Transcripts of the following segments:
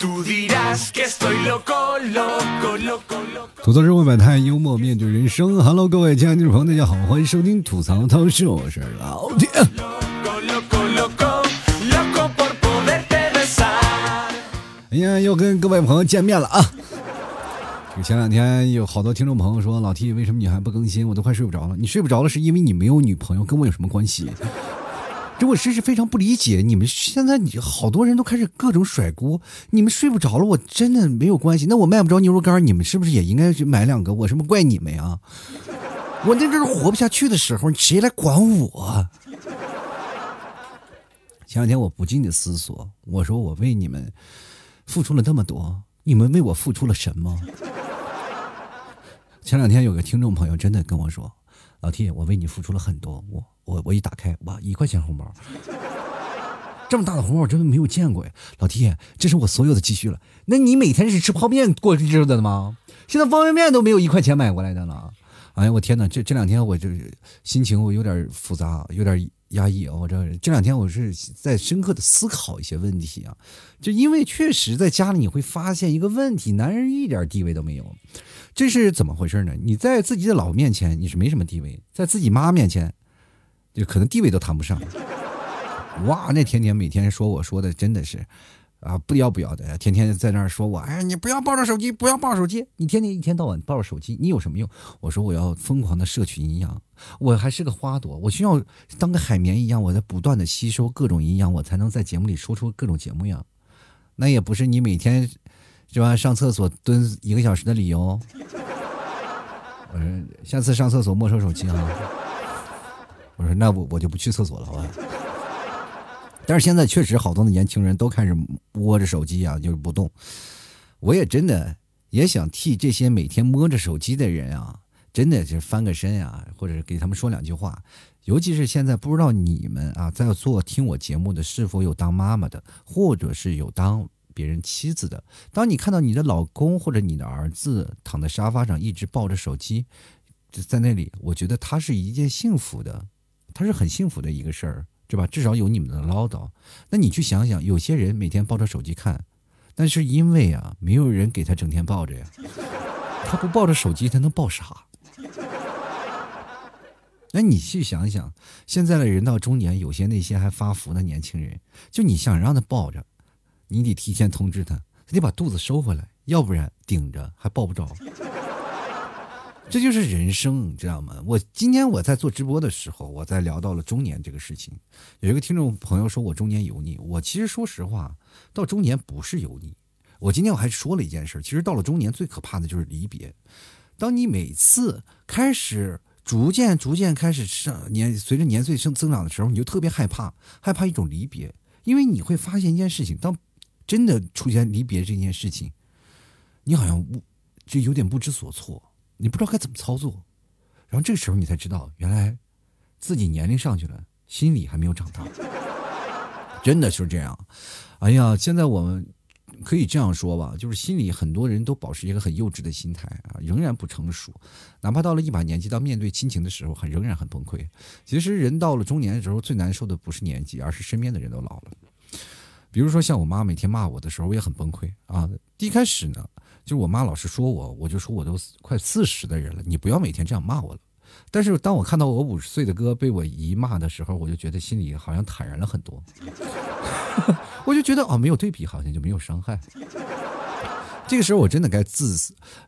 吐槽社会百态，幽默面对人生。Hello，各位亲爱的听众朋友，大家好，欢迎收听吐槽涛秀，我是老铁。哎呀，又跟各位朋友见面了啊！这前两天有好多听众朋友说，老 T 为什么你还不更新？我都快睡不着了。你睡不着了，是因为你没有女朋友，跟我有什么关系？这我真是非常不理解。你们现在你好多人都开始各种甩锅，你们睡不着了，我真的没有关系。那我卖不着牛肉干，你们是不是也应该去买两个？我什么怪你们呀？我那阵是活不下去的时候，谁来管我？前两天我不禁的思索，我说我为你们。付出了那么多，你们为我付出了什么？前两天有个听众朋友真的跟我说：“老 T，我为你付出了很多。”我我我一打开，哇，一块钱红包，这么大的红包我真的没有见过呀！老弟这是我所有的积蓄了。那你每天是吃泡面过日子的吗？现在方便面都没有一块钱买过来的了。哎呀，我天哪！这这两天我就是心情我有点复杂，有点。压抑啊！我这这两天我是在深刻的思考一些问题啊，就因为确实在家里你会发现一个问题，男人一点地位都没有，这是怎么回事呢？你在自己的老婆面前你是没什么地位，在自己妈面前，就可能地位都谈不上。哇，那天天每天说我说的真的是。啊，不要不要的，天天在那儿说我，哎，你不要抱着手机，不要抱手机，你天天一天到晚抱着手机，你有什么用？我说我要疯狂的摄取营养，我还是个花朵，我需要当个海绵一样，我在不断的吸收各种营养，我才能在节目里说出各种节目呀。那也不是你每天是吧？上厕所蹲一个小时的理由。我说下次上厕所没收手机啊。我说那我我就不去厕所了，好吧。但是现在确实好多的年轻人都开始摸着手机啊，就是不动。我也真的也想替这些每天摸着手机的人啊，真的是翻个身啊，或者给他们说两句话。尤其是现在不知道你们啊，在做听我节目的是否有当妈妈的，或者是有当别人妻子的。当你看到你的老公或者你的儿子躺在沙发上一直抱着手机，在那里，我觉得他是一件幸福的，他是很幸福的一个事儿。对吧？至少有你们的唠叨。那你去想想，有些人每天抱着手机看，但是因为啊，没有人给他整天抱着呀。他不抱着手机，他能抱啥？那你去想想，现在的人到中年，有些那些还发福的年轻人，就你想让他抱着，你得提前通知他，他得把肚子收回来，要不然顶着还抱不着。这就是人生，你知道吗？我今天我在做直播的时候，我在聊到了中年这个事情。有一个听众朋友说我中年油腻，我其实说实话，到中年不是油腻。我今天我还说了一件事，其实到了中年最可怕的就是离别。当你每次开始逐渐逐渐开始上年，随着年岁增增长的时候，你就特别害怕，害怕一种离别，因为你会发现一件事情：当真的出现离别这件事情，你好像不就有点不知所措。你不知道该怎么操作，然后这个时候你才知道，原来自己年龄上去了，心理还没有长大，真的是这样。哎呀，现在我们可以这样说吧，就是心里很多人都保持一个很幼稚的心态啊，仍然不成熟，哪怕到了一把年纪，到面对亲情的时候，还仍然很崩溃。其实人到了中年的时候，最难受的不是年纪，而是身边的人都老了。比如说像我妈每天骂我的时候，我也很崩溃啊。一开始呢。就是我妈老是说我，我就说我都快四十的人了，你不要每天这样骂我了。但是当我看到我五十岁的哥被我姨骂的时候，我就觉得心里好像坦然了很多。我就觉得啊，没有对比好像就没有伤害。这个时候我真的该自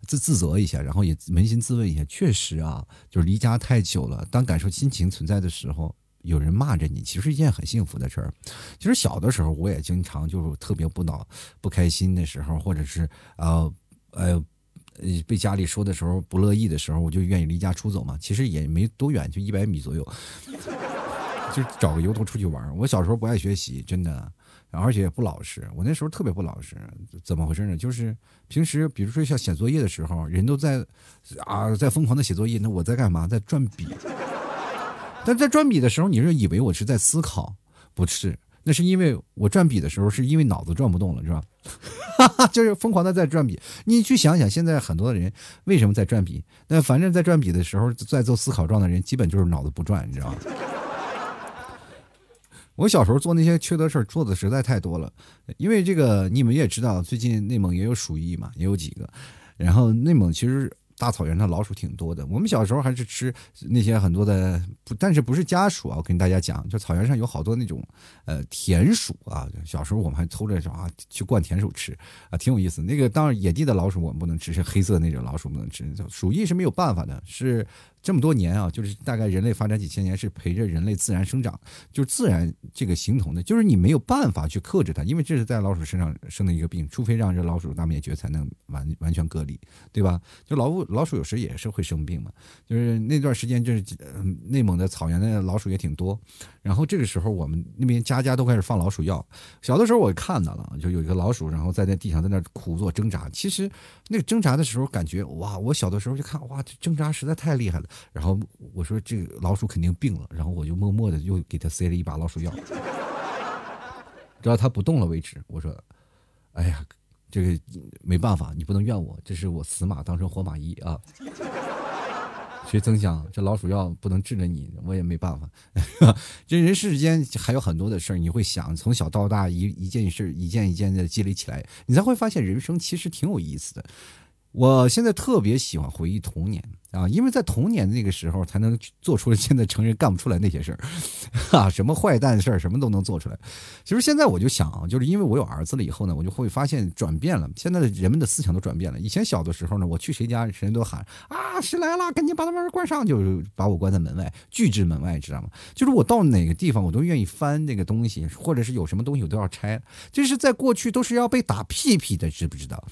自自责一下，然后也扪心自问一下，确实啊，就是离家太久了，当感受亲情存在的时候，有人骂着你，其实是一件很幸福的事儿。其实小的时候我也经常就是特别不恼、不开心的时候，或者是呃。呃，被家里说的时候不乐意的时候，我就愿意离家出走嘛。其实也没多远，就一百米左右，就找个由头出去玩。我小时候不爱学习，真的，而且也不老实。我那时候特别不老实，怎么回事呢？就是平时，比如说像写作业的时候，人都在啊，在疯狂的写作业，那我在干嘛？在转笔。但在转笔的时候，你是以为我是在思考？不是。那是因为我转笔的时候，是因为脑子转不动了，是吧？就是疯狂的在转笔。你去想想，现在很多的人为什么在转笔？那反正在转笔的时候，在做思考状的人，基本就是脑子不转，你知道吗？我小时候做那些缺德事儿做的实在太多了，因为这个你们也知道，最近内蒙也有鼠疫嘛，也有几个，然后内蒙其实。大草原上老鼠挺多的，我们小时候还是吃那些很多的，不，但是不是家鼠啊？我跟大家讲，就草原上有好多那种，呃，田鼠啊。小时候我们还偷着啊去灌田鼠吃啊，挺有意思。那个当然野地的老鼠我们不能吃，是黑色那种老鼠不能吃。鼠疫是没有办法的，是。这么多年啊，就是大概人类发展几千年是陪着人类自然生长，就自然这个形同的，就是你没有办法去克制它，因为这是在老鼠身上生的一个病，除非让这老鼠大灭绝才能完完全隔离，对吧？就老鼠老鼠有时也是会生病嘛，就是那段时间就是内蒙的草原的老鼠也挺多，然后这个时候我们那边家家都开始放老鼠药，小的时候我看到了，就有一个老鼠，然后在那地上在那苦做挣扎，其实那个挣扎的时候感觉哇，我小的时候就看哇，这挣扎实在太厉害了。然后我说这个老鼠肯定病了，然后我就默默的又给他塞了一把老鼠药，直到它不动了为止。我说，哎呀，这个没办法，你不能怨我，这是我死马当成活马医啊。谁曾想这老鼠药不能治了你，我也没办法。这人世间还有很多的事儿，你会想从小到大一一件事一件一件的积累起来，你才会发现人生其实挺有意思的。我现在特别喜欢回忆童年啊，因为在童年那个时候才能做出了现在成人干不出来那些事儿，啊，什么坏蛋事儿什么都能做出来。其实现在我就想，就是因为我有儿子了以后呢，我就会发现转变了。现在的人们的思想都转变了。以前小的时候呢，我去谁家，谁都喊啊，谁来了，赶紧把他门关上，就是把我关在门外，拒之门外，知道吗？就是我到哪个地方，我都愿意翻那个东西，或者是有什么东西我都要拆。这是在过去都是要被打屁屁的，知不知道？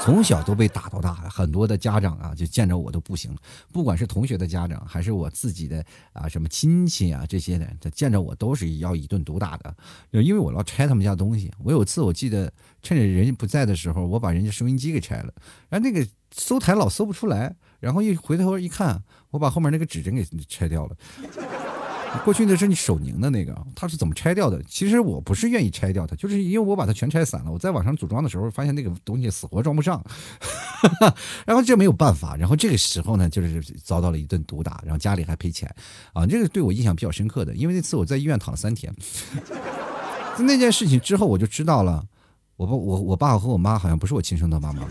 从小都被打到大，很多的家长啊，就见着我都不行。不管是同学的家长，还是我自己的啊，什么亲戚啊这些的，他见着我都是要一顿毒打的，因为我要拆他们家东西。我有次我记得趁着人家不在的时候，我把人家收音机给拆了，然后那个搜台老搜不出来，然后一回头一看，我把后面那个指针给拆掉了。过去的是你手拧的那个，它是怎么拆掉的？其实我不是愿意拆掉它，就是因为我把它全拆散了。我在网上组装的时候，发现那个东西死活装不上，然后这没有办法。然后这个时候呢，就是遭到了一顿毒打，然后家里还赔钱啊。这个对我印象比较深刻的，因为那次我在医院躺了三天。那件事情之后，我就知道了，我爸我我爸和我妈好像不是我亲生的妈妈。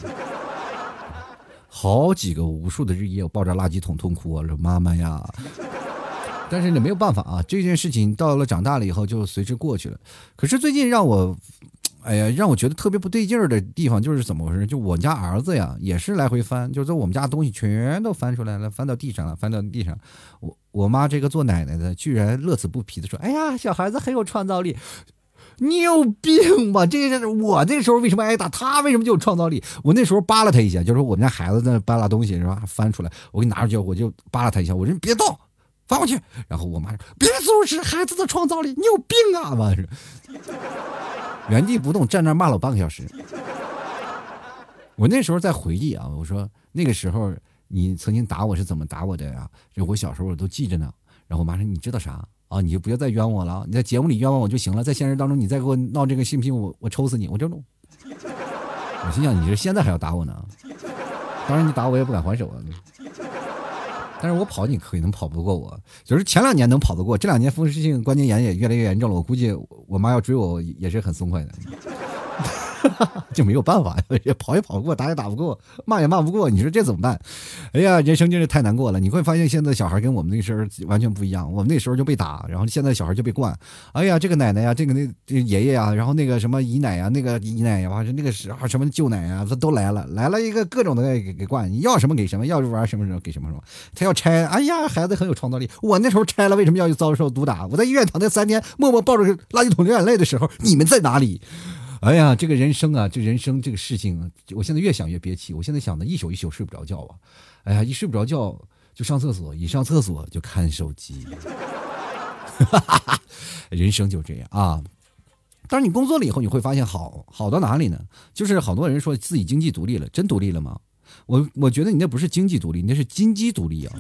好几个无数的日夜，我抱着垃圾桶痛哭，我说妈妈呀。但是你没有办法啊，这件事情到了长大了以后就随之过去了。可是最近让我，哎呀，让我觉得特别不对劲儿的地方就是怎么回事？就我家儿子呀，也是来回翻，就说我们家东西全都翻出来了，翻到地上了，翻到地上。我我妈这个做奶奶的居然乐此不疲的说：“哎呀，小孩子很有创造力。”你有病吧？这是我那时候为什么挨打？他为什么就有创造力？我那时候扒拉他一下，就说我们家孩子在那扒拉东西是吧？翻出来，我给你拿出去，我就扒拉他一下，我说你别动。发过去，然后我妈说：“别阻止孩子的创造力，你有病啊！”妈是原地不动站那骂了我半个小时。我那时候在回忆啊，我说那个时候你曾经打我是怎么打我的呀？就我小时候我都记着呢。然后我妈说：“你知道啥啊？你就不要再冤我了，你在节目里冤枉我就行了，在现实当中你再给我闹这个信不信我我抽死你！我就弄。”我心想：“你这现在还要打我呢？当然你打我也不敢还手啊。”但是我跑你可能跑不过我，就是前两年能跑得过，这两年风湿性关节炎也越来越严重了，我估计我妈要追我也是很松快的。就没有办法，也跑也跑不过，打也打不过，骂也骂不过，你说这怎么办？哎呀，人生真是太难过了。你会发现现在小孩跟我们那时候完全不一样。我们那时候就被打，然后现在小孩就被惯。哎呀，这个奶奶呀，这个那爷爷呀，然后那个什么姨奶呀，那个姨奶呀，完是那个时候什么舅奶呀，他都来了，来了一个各种的给给惯。你要什么给什么，要玩什么什么给什么什么。他要拆，哎呀，孩子很有创造力。我那时候拆了，为什么要去遭受毒打？我在医院躺那三天，默默抱着垃圾桶流眼泪的时候，你们在哪里？哎呀，这个人生啊，这人生这个事情，我现在越想越憋气。我现在想的一宿一宿睡不着觉啊。哎呀，一睡不着觉就上厕所，一上厕所就看手机。人生就这样啊。但是你工作了以后，你会发现好好到哪里呢？就是好多人说自己经济独立了，真独立了吗？我我觉得你那不是经济独立，那是金鸡独立啊。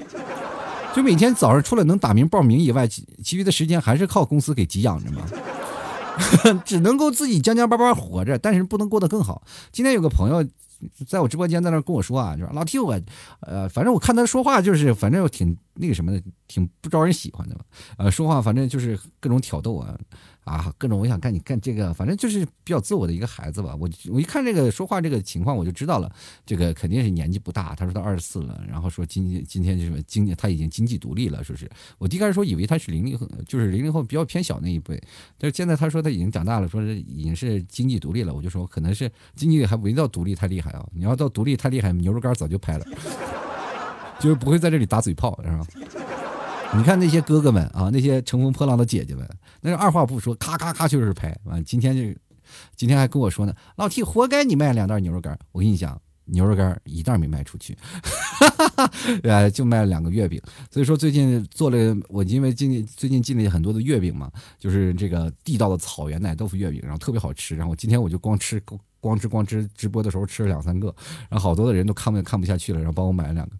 就每天早上除了能打名报名以外，其其余的时间还是靠公司给给养着嘛。只能够自己将将巴巴活着，但是不能过得更好。今天有个朋友在我直播间在那跟我说啊，就说老 T 我，呃，反正我看他说话就是，反正挺那个什么的，挺不招人喜欢的嘛。呃，说话反正就是各种挑逗啊。啊，各种我想干你干这个，反正就是比较自我的一个孩子吧。我我一看这个说话这个情况，我就知道了，这个肯定是年纪不大。他说他二十四了，然后说今今天就是经济他已经经济独立了，说是我一开始说以为他是零零后，就是零零后比较偏小那一辈，但是现在他说他已经长大了，说是已经是经济独立了。我就说可能是经济还没到独立太厉害啊，你要到独立太厉害，牛肉干早就拍了，就是不会在这里打嘴炮，是吧？你看那些哥哥们啊，那些乘风破浪的姐姐们，那是二话不说，咔咔咔就是拍完。今天这，今天还跟我说呢，老 T 活该你卖两袋牛肉干。我跟你讲，牛肉干一袋没卖出去，呃，就卖了两个月饼。所以说最近做了，我因为进最近进了很多的月饼嘛，就是这个地道的草原奶豆腐月饼，然后特别好吃。然后今天我就光吃光吃光吃，直播的时候吃了两三个，然后好多的人都看不看不下去了，然后帮我买了两个。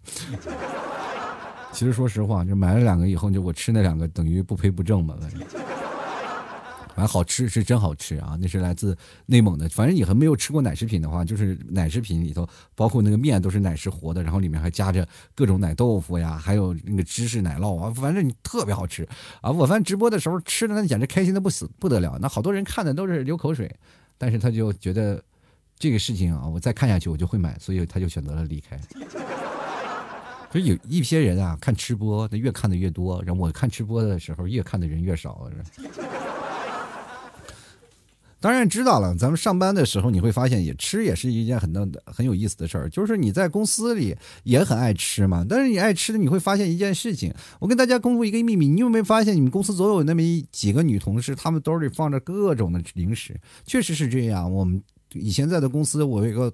其实说实话，就买了两个以后，就我吃那两个等于不赔不挣嘛。反正，好吃是真好吃啊！那是来自内蒙的。反正你还没有吃过奶食品的话，就是奶食品里头包括那个面都是奶食活的，然后里面还夹着各种奶豆腐呀，还有那个芝士奶酪啊，反正你特别好吃啊！我反正直播的时候吃的那简直开心的不死不得了，那好多人看的都是流口水，但是他就觉得这个事情啊，我再看下去我就会买，所以他就选择了离开。所以有一些人啊，看吃播，那越看的越多。然后我看吃播的时候，越看的人越少。当然知道了，咱们上班的时候，你会发现也吃也是一件很的很有意思的事儿。就是你在公司里也很爱吃嘛，但是你爱吃的，你会发现一件事情。我跟大家公布一个秘密，你有没有发现你们公司总有那么一几个女同事，她们兜里放着各种的零食？确实是这样，我们。以前在的公司，我有一个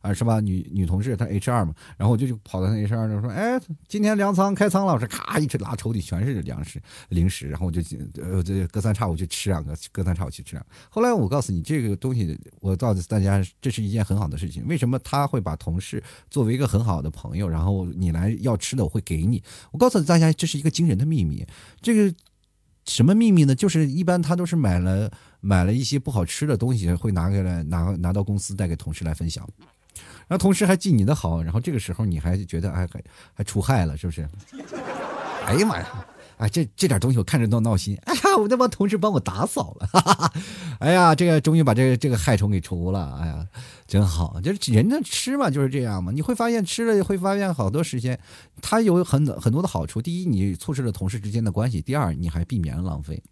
啊，是吧？女女同事，她 H R 嘛，然后我就就跑到那 H R 那说，哎，今天粮仓开仓了，我说咔一直拉抽屉全是粮食零食，然后我就呃这隔三差五去吃两个，隔三差五去吃两。后来我告诉你，这个东西我告诉大家，这是一件很好的事情。为什么他会把同事作为一个很好的朋友，然后你来要吃的我会给你？我告诉大家，这是一个惊人的秘密。这个什么秘密呢？就是一般他都是买了。买了一些不好吃的东西，会拿过来拿拿到公司带给同事来分享，然后同事还记你的好，然后这个时候你还觉得哎还还出害了，是不是？哎呀妈呀！哎，这这点东西我看着都闹心。哎呀，我那帮同事帮我打扫了，哈哈哎呀，这个终于把这个这个害虫给除了。哎呀，真好，就是人家吃嘛就是这样嘛。你会发现吃了会发现好多时间，它有很很多的好处。第一，你促使了同事之间的关系；第二，你还避免了浪费。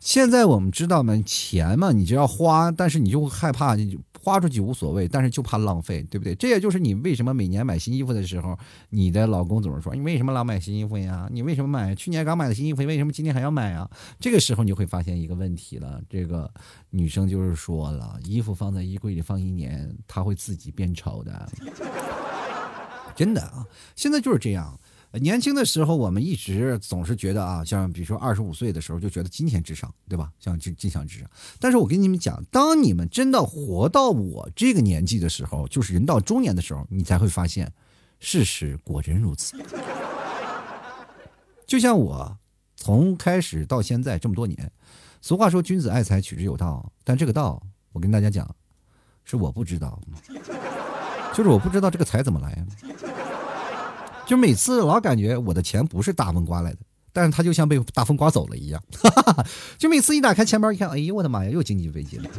现在我们知道嘛，钱嘛，你就要花，但是你就害怕你。花出去无所谓，但是就怕浪费，对不对？这也就是你为什么每年买新衣服的时候，你的老公总是说你为什么老买新衣服呀？你为什么买去年刚买的新衣服，为什么今年还要买啊？这个时候你会发现一个问题了，这个女生就是说了，衣服放在衣柜里放一年，它会自己变丑的，真的啊，现在就是这样。年轻的时候，我们一直总是觉得啊，像比如说二十五岁的时候，就觉得金钱至上，对吧？像金金钱至上。但是我跟你们讲，当你们真的活到我这个年纪的时候，就是人到中年的时候，你才会发现，事实果真如此。就像我从开始到现在这么多年，俗话说君子爱财，取之有道。但这个道，我跟大家讲，是我不知道，就是我不知道这个财怎么来。就每次老感觉我的钱不是大风刮来的，但是他就像被大风刮走了一样。就每次一打开钱包一看，哎呦我的妈呀，又经济危机了。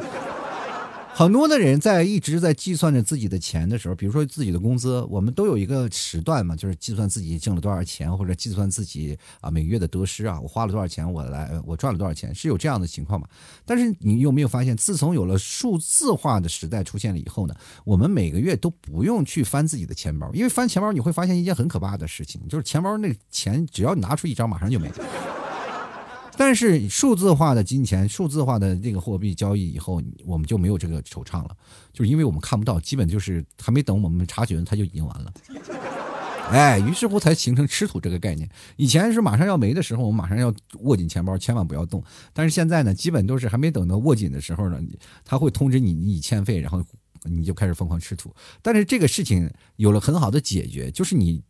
很多的人在一直在计算着自己的钱的时候，比如说自己的工资，我们都有一个时段嘛，就是计算自己挣了多少钱，或者计算自己啊每个月的得失啊，我花了多少钱，我来我赚了多少钱，是有这样的情况嘛？但是你有没有发现，自从有了数字化的时代出现了以后呢，我们每个月都不用去翻自己的钱包，因为翻钱包你会发现一件很可怕的事情，就是钱包那钱只要你拿出一张，马上就没了。但是数字化的金钱、数字化的这个货币交易以后，我们就没有这个惆怅了，就是因为我们看不到，基本就是还没等我们察觉，它就已经完了。哎，于是乎才形成吃土这个概念。以前是马上要没的时候，我们马上要握紧钱包，千万不要动。但是现在呢，基本都是还没等到握紧的时候呢，他会通知你你已欠费，然后你就开始疯狂吃土。但是这个事情有了很好的解决，就是你。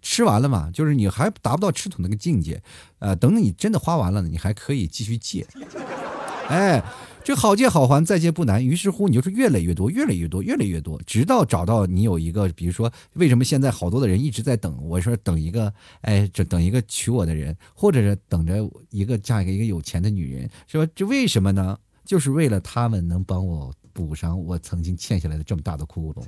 吃完了嘛，就是你还达不到吃土那个境界，呃，等你真的花完了呢，你还可以继续借。哎，这好借好还，再借不难。于是乎，你就是越累越多，越累越多，越累越多，直到找到你有一个，比如说，为什么现在好多的人一直在等？我说等一个，哎，这等一个娶我的人，或者是等着一个嫁给一个有钱的女人，是吧？这为什么呢？就是为了他们能帮我补上我曾经欠下来的这么大的窟窿。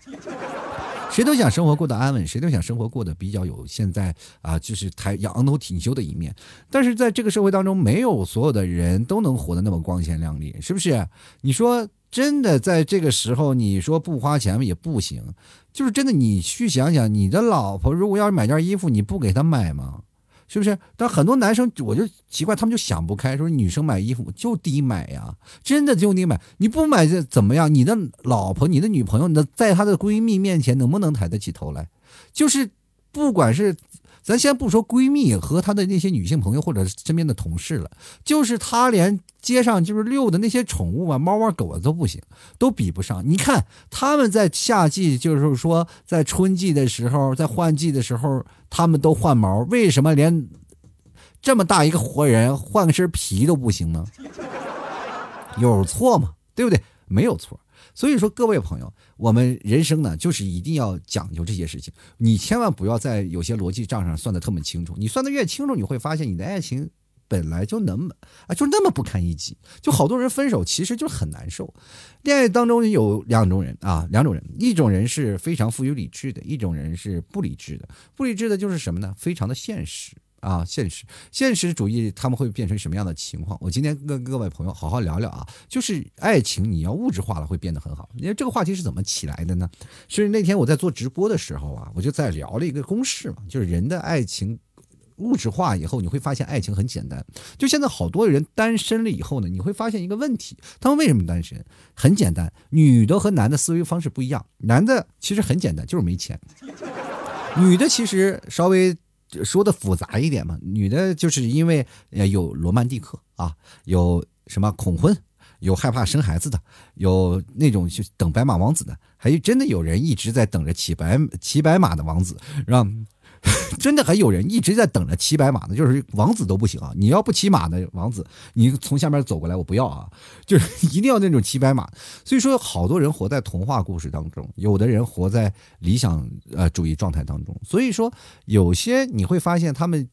谁都想生活过得安稳，谁都想生活过得比较有现在啊，就是抬仰头挺胸的一面。但是在这个社会当中，没有所有的人都能活得那么光鲜亮丽，是不是？你说真的，在这个时候，你说不花钱也不行。就是真的，你去想想，你的老婆如果要是买件衣服，你不给她买吗？是不是？但很多男生我就奇怪，他们就想不开，说女生买衣服就得买呀，真的就得买，你不买这怎么样？你的老婆、你的女朋友，那在她的闺蜜面前能不能抬得起头来？就是不管是。咱先不说闺蜜和她的那些女性朋友或者身边的同事了，就是她连街上就是遛的那些宠物啊，猫啊狗啊都不行，都比不上。你看他们在夏季，就是说在春季的时候，在换季的时候，他们都换毛，为什么连这么大一个活人换个身皮都不行呢？有错吗？对不对？没有错。所以说，各位朋友，我们人生呢，就是一定要讲究这些事情。你千万不要在有些逻辑账上算的特别清楚。你算的越清楚，你会发现你的爱情本来就能啊，就那么不堪一击。就好多人分手，其实就很难受。恋爱当中有两种人啊，两种人，一种人是非常富有理智的，一种人是不理智的。不理智的就是什么呢？非常的现实。啊，现实现实主义他们会变成什么样的情况？我今天跟各位朋友好好聊聊啊，就是爱情你要物质化了会变得很好。因为这个话题是怎么起来的呢？是那天我在做直播的时候啊，我就在聊了一个公式嘛，就是人的爱情物质化以后，你会发现爱情很简单。就现在好多人单身了以后呢，你会发现一个问题，他们为什么单身？很简单，女的和男的思维方式不一样。男的其实很简单，就是没钱；女的其实稍微。说的复杂一点嘛，女的就是因为有罗曼蒂克啊，有什么恐婚，有害怕生孩子的，有那种就等白马王子的，还真的有人一直在等着骑白骑白马的王子，让。真的还有人一直在等着骑白马呢，就是王子都不行啊！你要不骑马的王子，你从下面走过来，我不要啊！就是一定要那种骑白马。所以说，好多人活在童话故事当中，有的人活在理想呃主义状态当中。所以说，有些你会发现他们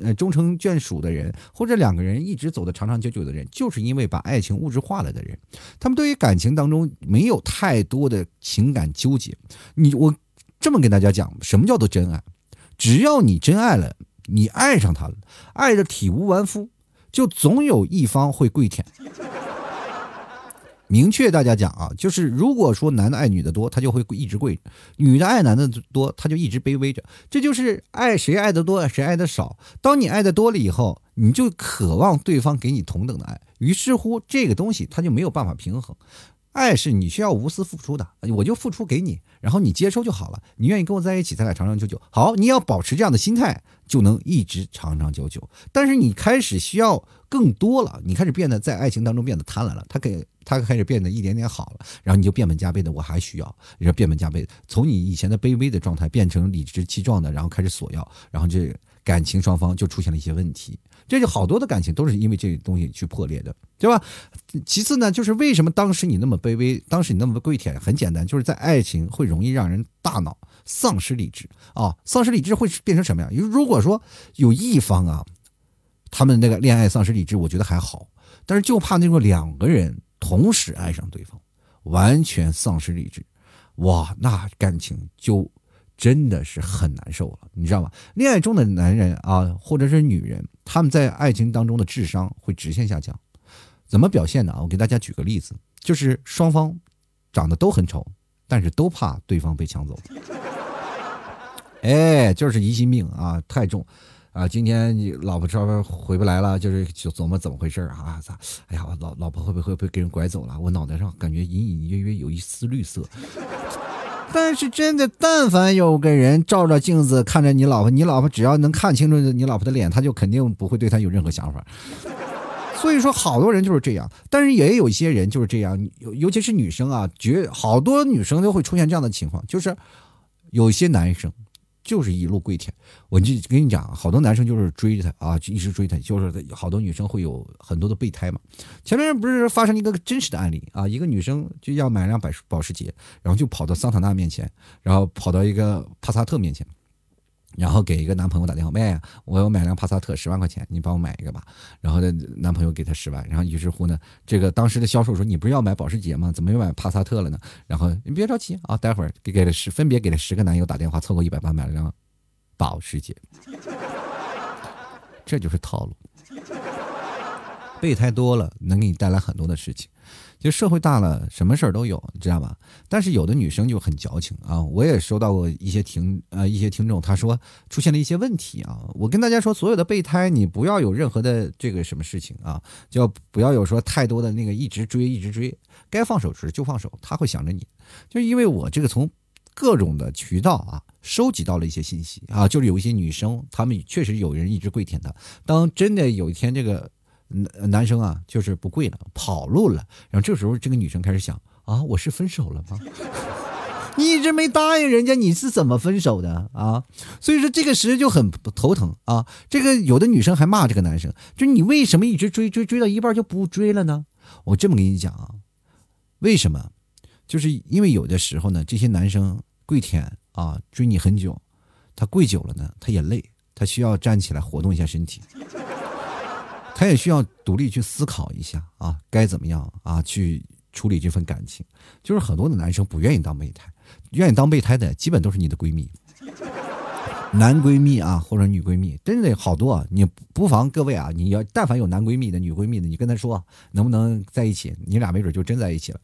呃终成眷属的人，或者两个人一直走的长长久久的人，就是因为把爱情物质化了的人。他们对于感情当中没有太多的情感纠结。你我这么跟大家讲，什么叫做真爱？只要你真爱了，你爱上他了，爱的体无完肤，就总有一方会跪舔。明确大家讲啊，就是如果说男的爱女的多，他就会一直跪着；女的爱男的多，他就一直卑微着。这就是爱谁爱的多，谁爱的少。当你爱的多了以后，你就渴望对方给你同等的爱，于是乎这个东西他就没有办法平衡。爱是你需要无私付出的，我就付出给你，然后你接收就好了。你愿意跟我在一起，咱俩长长久久。好，你要保持这样的心态，就能一直长长久久。但是你开始需要更多了，你开始变得在爱情当中变得贪婪了，他给他开始变得一点点好了，然后你就变本加厉的，我还需要，你说变本加厉，从你以前的卑微的状态变成理直气壮的，然后开始索要，然后这感情双方就出现了一些问题。这就好多的感情都是因为这东西去破裂的，对吧？其次呢，就是为什么当时你那么卑微，当时你那么跪舔？很简单，就是在爱情会容易让人大脑丧失理智啊，丧失理智会变成什么样？如果说有一方啊，他们那个恋爱丧失理智，我觉得还好，但是就怕那种两个人同时爱上对方，完全丧失理智，哇，那感情就。真的是很难受了，你知道吗？恋爱中的男人啊，或者是女人，他们在爱情当中的智商会直线下降。怎么表现呢？我给大家举个例子，就是双方长得都很丑，但是都怕对方被抢走。哎，就是疑心病啊，太重啊！今天你老婆稍微回不来了，就是就琢磨怎么回事啊？咋？哎呀，老老婆会不会被给人拐走了？我脑袋上感觉隐隐约约有一丝绿色。但是真的，但凡有个人照着镜子看着你老婆，你老婆只要能看清楚你老婆的脸，他就肯定不会对她有任何想法。所以说，好多人就是这样。但是也有一些人就是这样，尤尤其是女生啊，绝好多女生都会出现这样的情况，就是有些男生就是一路跪舔。我就跟你讲，好多男生就是追着她啊，就一直追她，就是好多女生会有很多的备胎嘛。前面不是发生了一个真实的案例啊，一个女生就要买辆百保时捷，然后就跑到桑塔纳面前，然后跑到一个帕萨特面前。然后给一个男朋友打电话，妹，我要买辆帕萨特，十万块钱，你帮我买一个吧。然后呢，男朋友给她十万，然后于是乎呢，这个当时的销售说：“你不是要买保时捷吗？怎么又买帕萨特了呢？”然后你别着急啊，待会儿给给了十，分别给了十个男友打电话，凑够一百万买了辆保时捷。这就是套路，备胎多了能给你带来很多的事情。就社会大了，什么事儿都有，你知道吧？但是有的女生就很矫情啊！我也收到过一些听呃一些听众，他说出现了一些问题啊。我跟大家说，所有的备胎，你不要有任何的这个什么事情啊，就不要有说太多的那个一直追一直追，该放手时就放手，他会想着你。就是因为我这个从各种的渠道啊收集到了一些信息啊，就是有一些女生，她们确实有人一直跪舔她。当真的有一天这个。男男生啊，就是不跪了，跑路了。然后这时候，这个女生开始想啊，我是分手了吗？你一直没答应人家，你是怎么分手的啊？所以说这个时就很头疼啊。这个有的女生还骂这个男生，就你为什么一直追追追到一半就不追了呢？我这么跟你讲啊，为什么？就是因为有的时候呢，这些男生跪舔啊，追你很久，他跪久了呢，他也累，他需要站起来活动一下身体。他也需要独立去思考一下啊，该怎么样啊去处理这份感情。就是很多的男生不愿意当备胎，愿意当备胎的基本都是你的闺蜜，男闺蜜啊或者女闺蜜，真的好多。啊你不妨各位啊，你要但凡有男闺蜜的、女闺蜜的，你跟他说能不能在一起，你俩没准就真在一起了。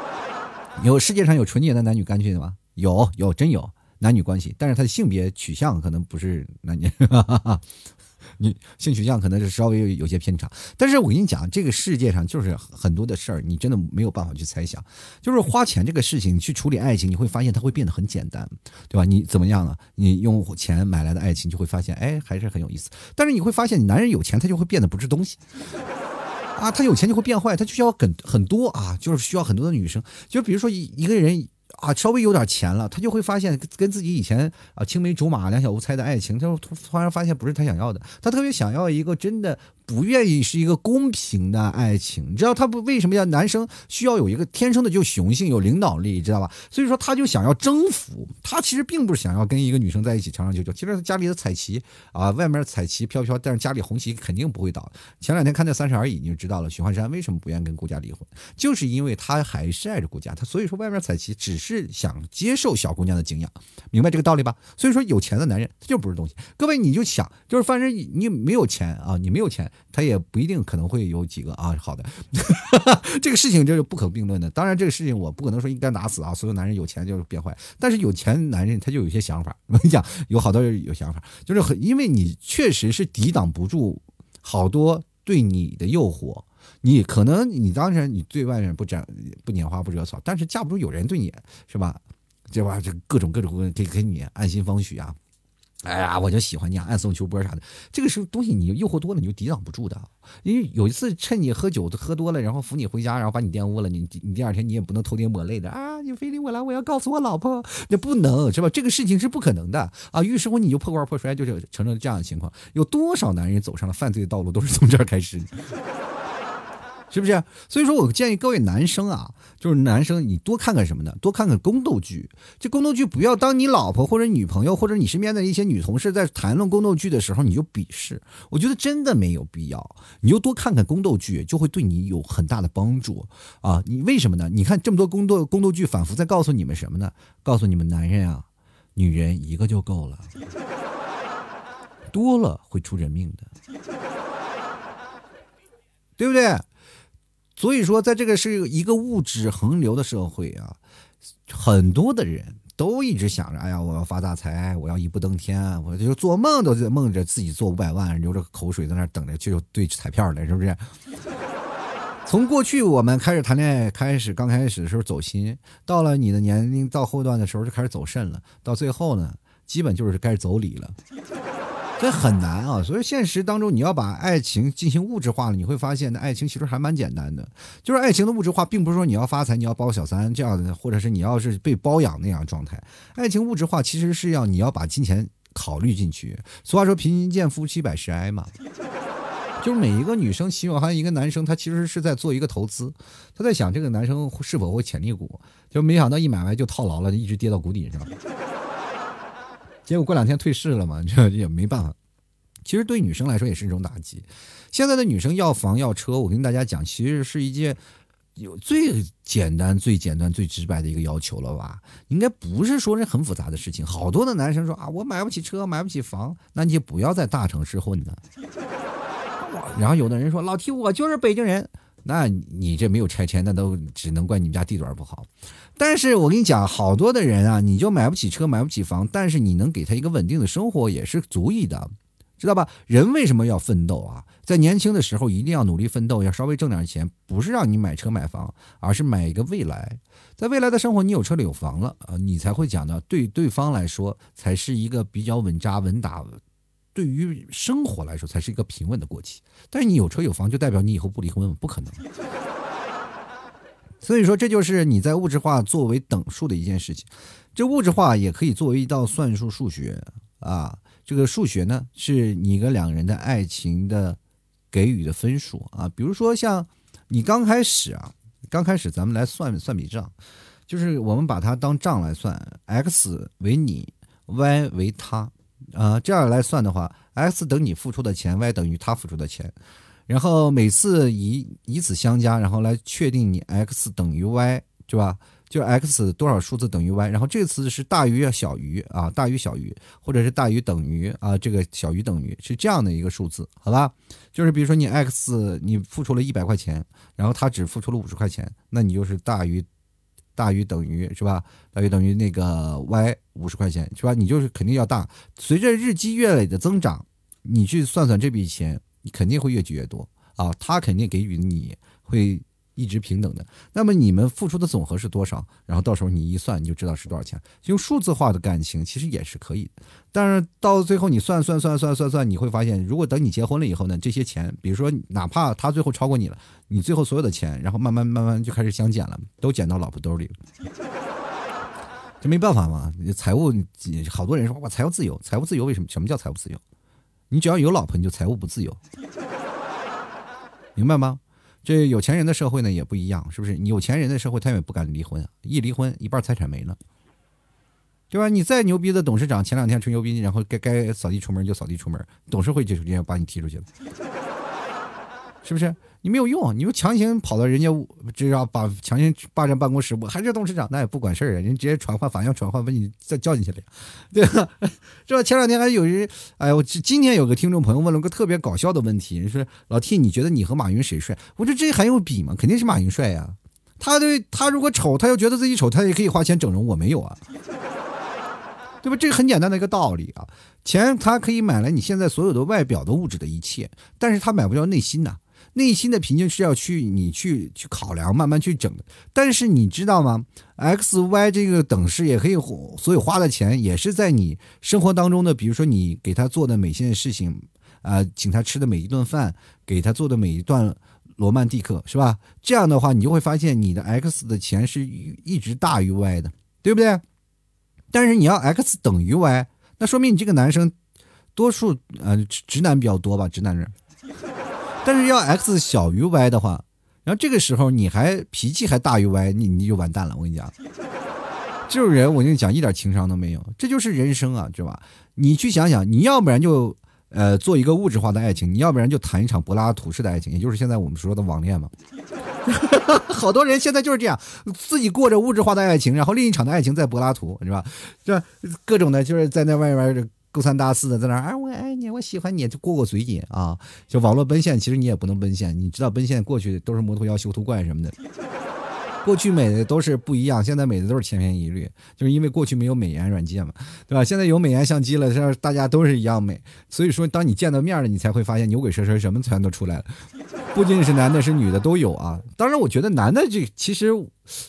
有世界上有纯洁的男女关系的吗？有，有，真有男女关系，但是他的性别取向可能不是男女。你性取向可能是稍微有些偏差，但是我跟你讲，这个世界上就是很多的事儿，你真的没有办法去猜想。就是花钱这个事情，去处理爱情，你会发现它会变得很简单，对吧？你怎么样呢？你用钱买来的爱情，就会发现，哎，还是很有意思。但是你会发现，男人有钱，他就会变得不是东西啊，他有钱就会变坏，他就需要很很多啊，就是需要很多的女生。就比如说一一个人。啊，稍微有点钱了，他就会发现跟自己以前啊青梅竹马、两小无猜的爱情，就突然发现不是他想要的，他特别想要一个真的。不愿意是一个公平的爱情，你知道他不为什么要男生需要有一个天生的就雄性有领导力，知道吧？所以说他就想要征服，他其实并不是想要跟一个女生在一起长长久久。其实他家里的彩旗啊，外面彩旗飘飘，但是家里红旗肯定不会倒。前两天看那《三十而已》，你就知道了，许幻山为什么不愿意跟顾家离婚，就是因为他还是爱着顾家，他所以说外面彩旗只是想接受小姑娘的敬仰，明白这个道理吧？所以说有钱的男人他就不是东西。各位你就想，就是反正你没有钱啊，你没有钱。他也不一定可能会有几个啊，好的，这个事情就是不可并论的。当然，这个事情我不可能说应该打死啊，所有男人有钱就是变坏。但是有钱男人他就有些想法，我跟你讲，有好多人有想法，就是很因为你确实是抵挡不住好多对你的诱惑。你可能你当然你对外面不沾不拈花不惹草，但是架不住有人对你是吧？对吧？这各种各种给给你安心方许啊。哎呀，我就喜欢你啊，暗送秋波啥的，这个时候东西，你诱惑多了，你就抵挡不住的。因为有一次趁你喝酒喝多了，然后扶你回家，然后把你玷污了，你你第二天你也不能偷天抹泪的啊！你非礼我了，我要告诉我老婆，那不能是吧？这个事情是不可能的啊！于是乎你就破罐破摔，就是成了这样的情况。有多少男人走上了犯罪的道路，都是从这儿开始。是不是？所以说我建议各位男生啊，就是男生，你多看看什么呢？多看看宫斗剧。这宫斗剧不要当你老婆或者女朋友或者你身边的一些女同事在谈论宫斗剧的时候你就鄙视。我觉得真的没有必要。你就多看看宫斗剧，就会对你有很大的帮助啊！你为什么呢？你看这么多宫斗宫斗剧，反复在告诉你们什么呢？告诉你们男人啊，女人一个就够了，多了会出人命的，对不对？所以说，在这个是一个物质横流的社会啊，很多的人都一直想着，哎呀，我要发大财，我要一步登天，我就做梦都在梦着自己做五百万，流着口水在那等着去兑彩票呢，是不是？从过去我们开始谈恋爱，开始刚开始的时候走心，到了你的年龄到后段的时候就开始走肾了，到最后呢，基本就是开始走理了。这很难啊。所以现实当中，你要把爱情进行物质化了，你会发现，那爱情其实还蛮简单的。就是爱情的物质化，并不是说你要发财，你要包小三这样的，或者是你要是被包养那样状态。爱情物质化其实是要你要把金钱考虑进去。俗话说“贫贱夫妻百事哀”嘛。就是每一个女生喜欢一个男生，他其实是在做一个投资，他在想这个男生是否会潜力股，就没想到一买完就套牢了，一直跌到谷底是吧。结果过两天退市了嘛，这也没办法。其实对女生来说也是一种打击。现在的女生要房要车，我跟大家讲，其实是一件有最简单、最简单、最直白的一个要求了吧？应该不是说是很复杂的事情。好多的男生说啊，我买不起车，买不起房，那你就不要在大城市混了。然后有的人说老 T 我就是北京人，那你这没有拆迁，那都只能怪你们家地段不好。但是我跟你讲，好多的人啊，你就买不起车，买不起房，但是你能给他一个稳定的生活也是足以的，知道吧？人为什么要奋斗啊？在年轻的时候一定要努力奋斗，要稍微挣点钱，不是让你买车买房，而是买一个未来。在未来的生活，你有车了有房了啊，你才会讲的对对方来说才是一个比较稳扎稳打。对于生活来说，才是一个平稳的过期。但是你有车有房，就代表你以后不离婚？不可能。所以说，这就是你在物质化作为等数的一件事情。这物质化也可以作为一道算术数学啊。这个数学呢，是你跟两个人的爱情的给予的分数啊。比如说，像你刚开始啊，刚开始咱们来算算笔账，就是我们把它当账来算，x 为你，y 为他。啊，这样来算的话，x 等你付出的钱，y 等于他付出的钱，然后每次以以此相加，然后来确定你 x 等于 y，对吧？就 x 多少数字等于 y，然后这次是大于要小于啊，大于小于，或者是大于等于啊，这个小于等于是这样的一个数字，好吧？就是比如说你 x 你付出了一百块钱，然后他只付出了五十块钱，那你就是大于。大于等于是吧？大于等于那个 y 五十块钱是吧？你就是肯定要大。随着日积月累的增长，你去算算这笔钱，你肯定会越积越多啊。他肯定给予你会。一直平等的，那么你们付出的总和是多少？然后到时候你一算，你就知道是多少钱。用数字化的感情其实也是可以的，但是到最后你算算算算算算，你会发现，如果等你结婚了以后呢，这些钱，比如说哪怕他最后超过你了，你最后所有的钱，然后慢慢慢慢就开始相减了，都减到老婆兜里了。这没办法嘛，财务好多人说哇，财务自由，财务自由为什么？什么叫财务自由？你只要有老婆，你就财务不自由，明白吗？这有钱人的社会呢也不一样，是不是？有钱人的社会，他也不敢离婚，一离婚一半财产没了，对吧？你再牛逼的董事长，前两天吹牛逼，然后该该扫地出门就扫地出门，董事会就直接把你踢出去了，是不是？你没有用，你又强行跑到人家，这要把强行霸占办公室，我还是董事长，那也不管事儿啊，人直接传唤法院传唤，把你再叫进去了，对吧？是吧前两天还有人，哎我今天有个听众朋友问了个特别搞笑的问题，说老 T，你觉得你和马云谁帅？我说这还用比吗？肯定是马云帅呀，他对他如果丑，他要觉得自己丑，他也可以花钱整容，我没有啊，对吧？这个很简单的一个道理啊，钱他可以买来你现在所有的外表的物质的一切，但是他买不了内心呐。内心的平静是要去你去去考量，慢慢去整的。但是你知道吗？X、Y 这个等式也可以，所以花的钱也是在你生活当中的，比如说你给他做的每件事情，啊，请他吃的每一顿饭，给他做的每一段罗曼蒂克，是吧？这样的话，你就会发现你的 X 的钱是一直大于 Y 的，对不对？但是你要 X 等于 Y，那说明你这个男生多数呃直男比较多吧，直男人。但是要 x 小于 y 的话，然后这个时候你还脾气还大于 y，你你就完蛋了。我跟你讲，这种人我跟你讲一点情商都没有，这就是人生啊，知道吧？你去想想，你要不然就呃做一个物质化的爱情，你要不然就谈一场柏拉图式的爱情，也就是现在我们说的网恋嘛。好多人现在就是这样，自己过着物质化的爱情，然后另一场的爱情在柏拉图，是吧？这各种的就是在那外面。勾三搭四的在那儿，哎，我爱你，我喜欢你，就过过嘴瘾啊。就网络奔现，其实你也不能奔现，你知道奔现过去都是摩托妖、修图怪什么的。过去美的都是不一样，现在美的都是千篇一律，就是因为过去没有美颜软件嘛，对吧？现在有美颜相机了，这大家都是一样美。所以说，当你见到面了，你才会发现牛鬼蛇神什么全都出来了，不仅仅是男的，是女的都有啊。当然，我觉得男的这其实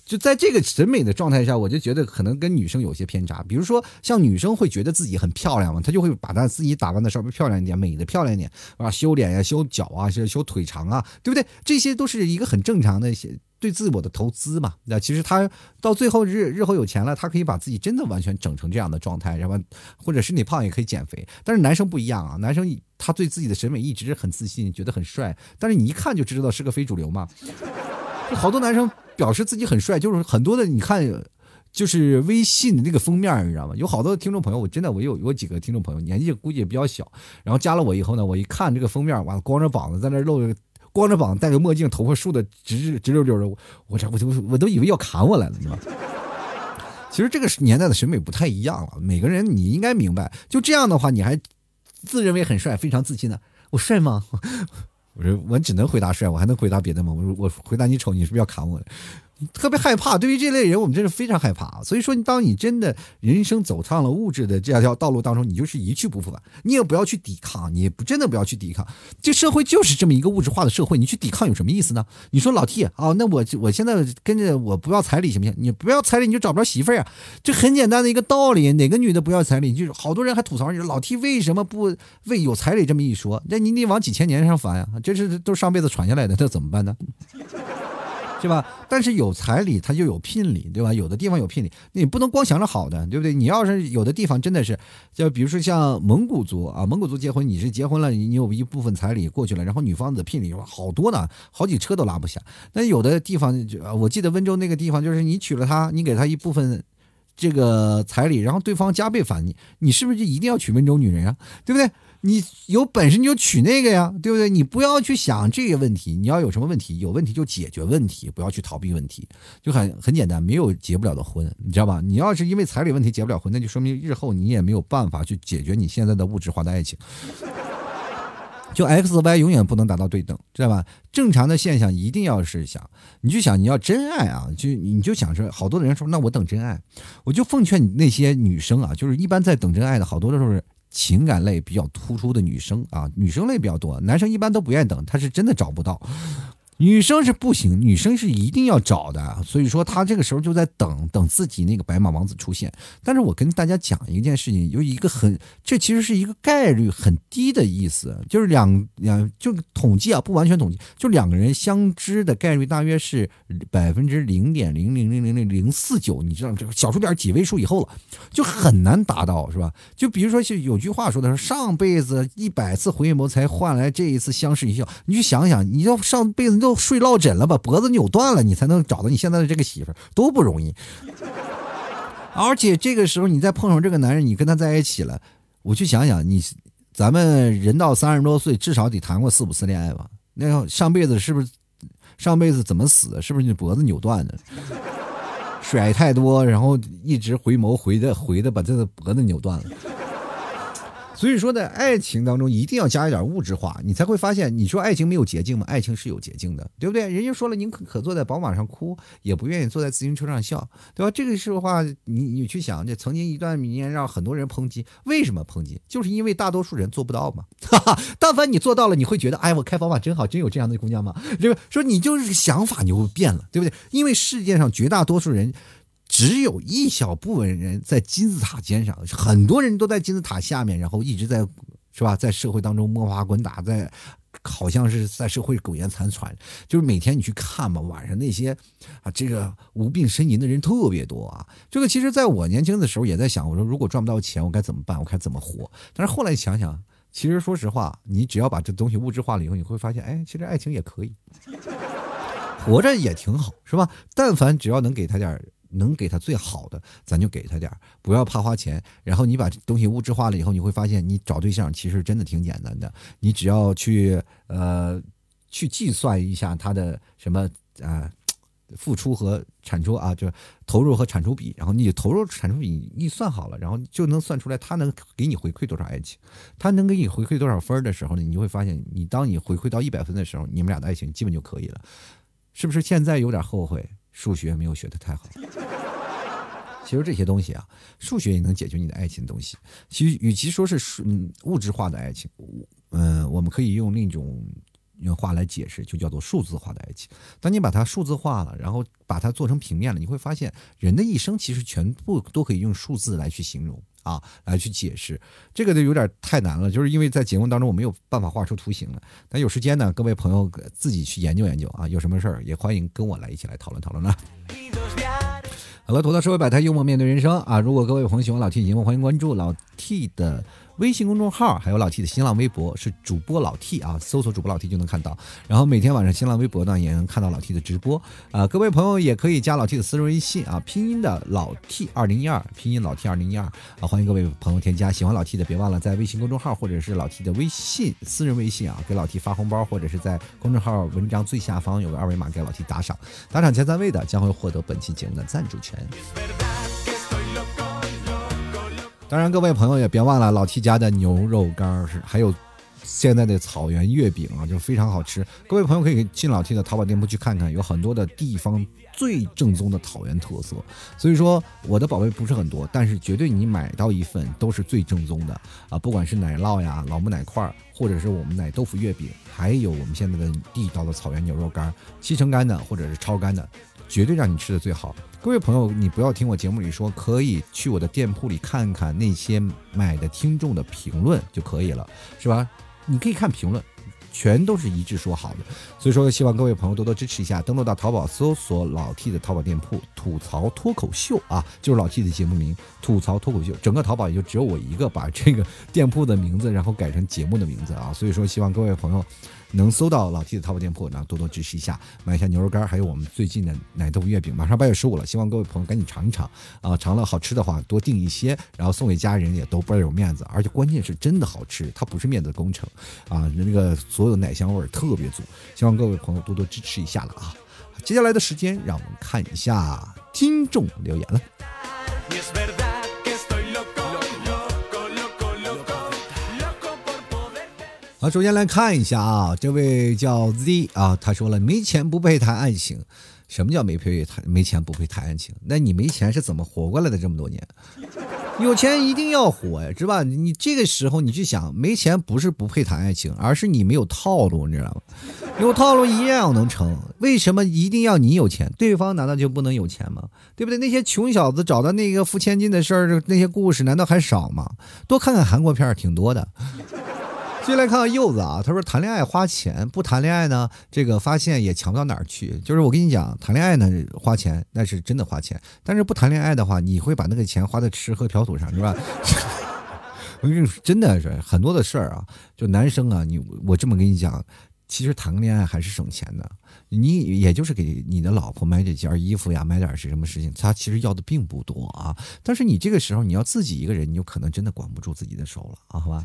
就在这个审美的状态下，我就觉得可能跟女生有些偏差。比如说，像女生会觉得自己很漂亮嘛，她就会把她自己打扮的稍微漂亮一点，美的漂亮一点啊，修脸呀、修脚啊、修修腿长啊，对不对？这些都是一个很正常的一些对自我的投资嘛。那其实她到最后日日后有钱了，她可以把自己真的完全整成这样的状态，然后或者身体胖也可以减肥。但是男生不一样啊，男生他对自己的审美一直很自信，觉得很帅，但是你一看就知道是个非主流嘛。好多男生表示自己很帅，就是很多的，你看，就是微信的那个封面，你知道吗？有好多听众朋友，我真的我有有几个听众朋友，年纪估计也比较小，然后加了我以后呢，我一看这个封面，完了光着膀子在那露，光着膀子戴个墨镜，头发竖的直直溜溜的，我这我就我都以为要砍我来了，你知道吗？其实这个年代的审美不太一样了，每个人你应该明白，就这样的话，你还自认为很帅，非常自信的，我帅吗？我说我只能回答帅，我还能回答别的吗？我说我回答你丑，你是不是要砍我？特别害怕，对于这类人，我们真是非常害怕。所以说，当你真的人生走上了物质的这条道路当中，你就是一去不复返。你也不要去抵抗，你不真的不要去抵抗。这社会就是这么一个物质化的社会，你去抵抗有什么意思呢？你说老 T 啊，那我我现在跟着我不要彩礼行不行？你不要彩礼，你就找不着媳妇儿啊。这很简单的一个道理，哪个女的不要彩礼？就是好多人还吐槽你说老 T 为什么不为有彩礼这么一说？那你得往几千年上翻呀，这是都上辈子传下来的，那怎么办呢？是吧？但是有彩礼，它就有聘礼，对吧？有的地方有聘礼，你不能光想着好的，对不对？你要是有的地方真的是，就比如说像蒙古族啊，蒙古族结婚，你是结婚了，你有一部分彩礼过去了，然后女方的聘礼好多呢，好几车都拉不下。那有的地方，我记得温州那个地方，就是你娶了她，你给她一部分这个彩礼，然后对方加倍返你，你是不是就一定要娶温州女人啊？对不对？你有本事你就娶那个呀，对不对？你不要去想这个问题，你要有什么问题，有问题就解决问题，不要去逃避问题，就很很简单，没有结不了的婚，你知道吧？你要是因为彩礼问题结不了婚，那就说明日后你也没有办法去解决你现在的物质化的爱情。就 X Y 永远不能达到对等，知道吧？正常的现象一定要是想，你就想你要真爱啊，就你就想着，好多人说那我等真爱，我就奉劝你那些女生啊，就是一般在等真爱的好多都是。情感类比较突出的女生啊，女生类比较多，男生一般都不愿意等，他是真的找不到。女生是不行，女生是一定要找的，所以说她这个时候就在等等自己那个白马王子出现。但是我跟大家讲一件事情，有一个很，这其实是一个概率很低的意思，就是两两就统计啊，不完全统计，就两个人相知的概率大约是百分之零点零零零零零零四九，你知道这个小数点几位数以后了，就很难达到，是吧？就比如说有句话说的是上辈子一百次回眸才换来这一次相视一笑，你去想想，你要上辈子都睡落枕了，把脖子扭断了，你才能找到你现在的这个媳妇儿，多不容易。而且这个时候你再碰上这个男人，你跟他在一起了，我去想想，你咱们人到三十多岁，至少得谈过四五次恋爱吧？那上辈子是不是上辈子怎么死的？是不是你脖子扭断的？甩太多，然后一直回眸回的回的，把这个脖子扭断了。所以说，在爱情当中一定要加一点物质化，你才会发现，你说爱情没有捷径吗？爱情是有捷径的，对不对？人家说了，宁可坐在宝马上哭，也不愿意坐在自行车上笑，对吧？这个是话，你你去想，这曾经一段名言让很多人抨击，为什么抨击？就是因为大多数人做不到嘛。哈哈，但凡你做到了，你会觉得，哎，我开宝马真好，真有这样的姑娘吗？对吧说你就是想法你会变了，对不对？因为世界上绝大多数人。只有一小部分人在金字塔尖上，很多人都在金字塔下面，然后一直在，是吧？在社会当中摸爬滚打，在好像是在社会苟延残喘。就是每天你去看嘛，晚上那些啊，这个无病呻吟的人特别多啊。这个其实在我年轻的时候也在想，我说如果赚不到钱，我该怎么办？我该怎么活？但是后来想想，其实说实话，你只要把这东西物质化了以后，你会发现，哎，其实爱情也可以，活着也挺好，是吧？但凡只要能给他点能给他最好的，咱就给他点儿不要怕花钱。然后你把东西物质化了以后，你会发现，你找对象其实真的挺简单的。你只要去呃去计算一下他的什么啊付出和产出啊，就投入和产出比。然后你投入产出比一算好了，然后就能算出来他能给你回馈多少爱情，他能给你回馈多少分的时候呢，你就会发现，你当你回馈到一百分的时候，你们俩的爱情基本就可以了。是不是现在有点后悔？数学没有学的太好，其实这些东西啊，数学也能解决你的爱情东西。其实与其说是嗯物质化的爱情，嗯，我们可以用另一种用话来解释，就叫做数字化的爱情。当你把它数字化了，然后把它做成平面了，你会发现人的一生其实全部都可以用数字来去形容啊，来去解释。这个就有点太难了，就是因为在节目当中我没有办法画出图形了。但有时间呢，各位朋友自己去研究研究啊，有什么事儿也欢迎跟我来一起来讨论讨论呢。好了，吐槽社会百态，幽默面对人生啊！如果各位朋友喜欢老 T 节目，欢迎关注老 T 的。微信公众号还有老 T 的新浪微博是主播老 T 啊，搜索主播老 T 就能看到。然后每天晚上新浪微博呢也能看到老 T 的直播啊。各位朋友也可以加老 T 的私人微信啊，拼音的老 T 二零一二，拼音老 T 二零一二啊，欢迎各位朋友添加。喜欢老 T 的别忘了在微信公众号或者是老 T 的微信私人微信啊，给老 T 发红包，或者是在公众号文章最下方有个二维码给老 T 打赏，打赏前三位的将会获得本期节目的赞助权。当然，各位朋友也别忘了老 T 家的牛肉干是，还有现在的草原月饼啊，就非常好吃。各位朋友可以进老 T 的淘宝店铺去看看，有很多的地方最正宗的草原特色。所以说，我的宝贝不是很多，但是绝对你买到一份都是最正宗的啊！不管是奶酪呀、老木奶块，或者是我们奶豆腐月饼，还有我们现在的地道的草原牛肉干，七成干的或者是超干的。绝对让你吃的最好，各位朋友，你不要听我节目里说，可以去我的店铺里看看那些买的听众的评论就可以了，是吧？你可以看评论。全都是一致说好的，所以说希望各位朋友多多支持一下，登录到淘宝搜索老 T 的淘宝店铺“吐槽脱口秀”啊，就是老 T 的节目名“吐槽脱口秀”。整个淘宝也就只有我一个把这个店铺的名字然后改成节目的名字啊，所以说希望各位朋友能搜到老 T 的淘宝店铺，然后多多支持一下，买一下牛肉干，还有我们最近的奶豆月饼。马上八月十五了，希望各位朋友赶紧尝一尝啊，尝了好吃的话多订一些，然后送给家人也都倍儿有面子，而且关键是真的好吃，它不是面子工程啊，那个所有。奶香味儿特别足，希望各位朋友多多支持一下了啊！接下来的时间，让我们看一下听众留言了。好，首先来看一下啊，这位叫 Z 啊，他说了，没钱不配谈爱情。什么叫没配谈没钱不配谈爱情？那你没钱是怎么活过来的这么多年？有钱一定要活呀，是吧？你这个时候你去想，没钱不是不配谈爱情，而是你没有套路，你知道吗？有套路一样能成。为什么一定要你有钱？对方难道就不能有钱吗？对不对？那些穷小子找到那个付千金的事儿，那些故事难道还少吗？多看看韩国片儿，挺多的。接来看看柚子啊，他说谈恋爱花钱，不谈恋爱呢，这个发现也强不到哪儿去。就是我跟你讲，谈恋爱呢花钱，那是真的花钱；但是不谈恋爱的话，你会把那个钱花在吃喝嫖赌上，是吧？我跟你说，真的是很多的事儿啊。就男生啊，你我这么跟你讲，其实谈个恋爱还是省钱的。你也就是给你的老婆买几件衣服呀，买点是什么事情，他其实要的并不多啊。但是你这个时候你要自己一个人，你有可能真的管不住自己的手了啊，好吧？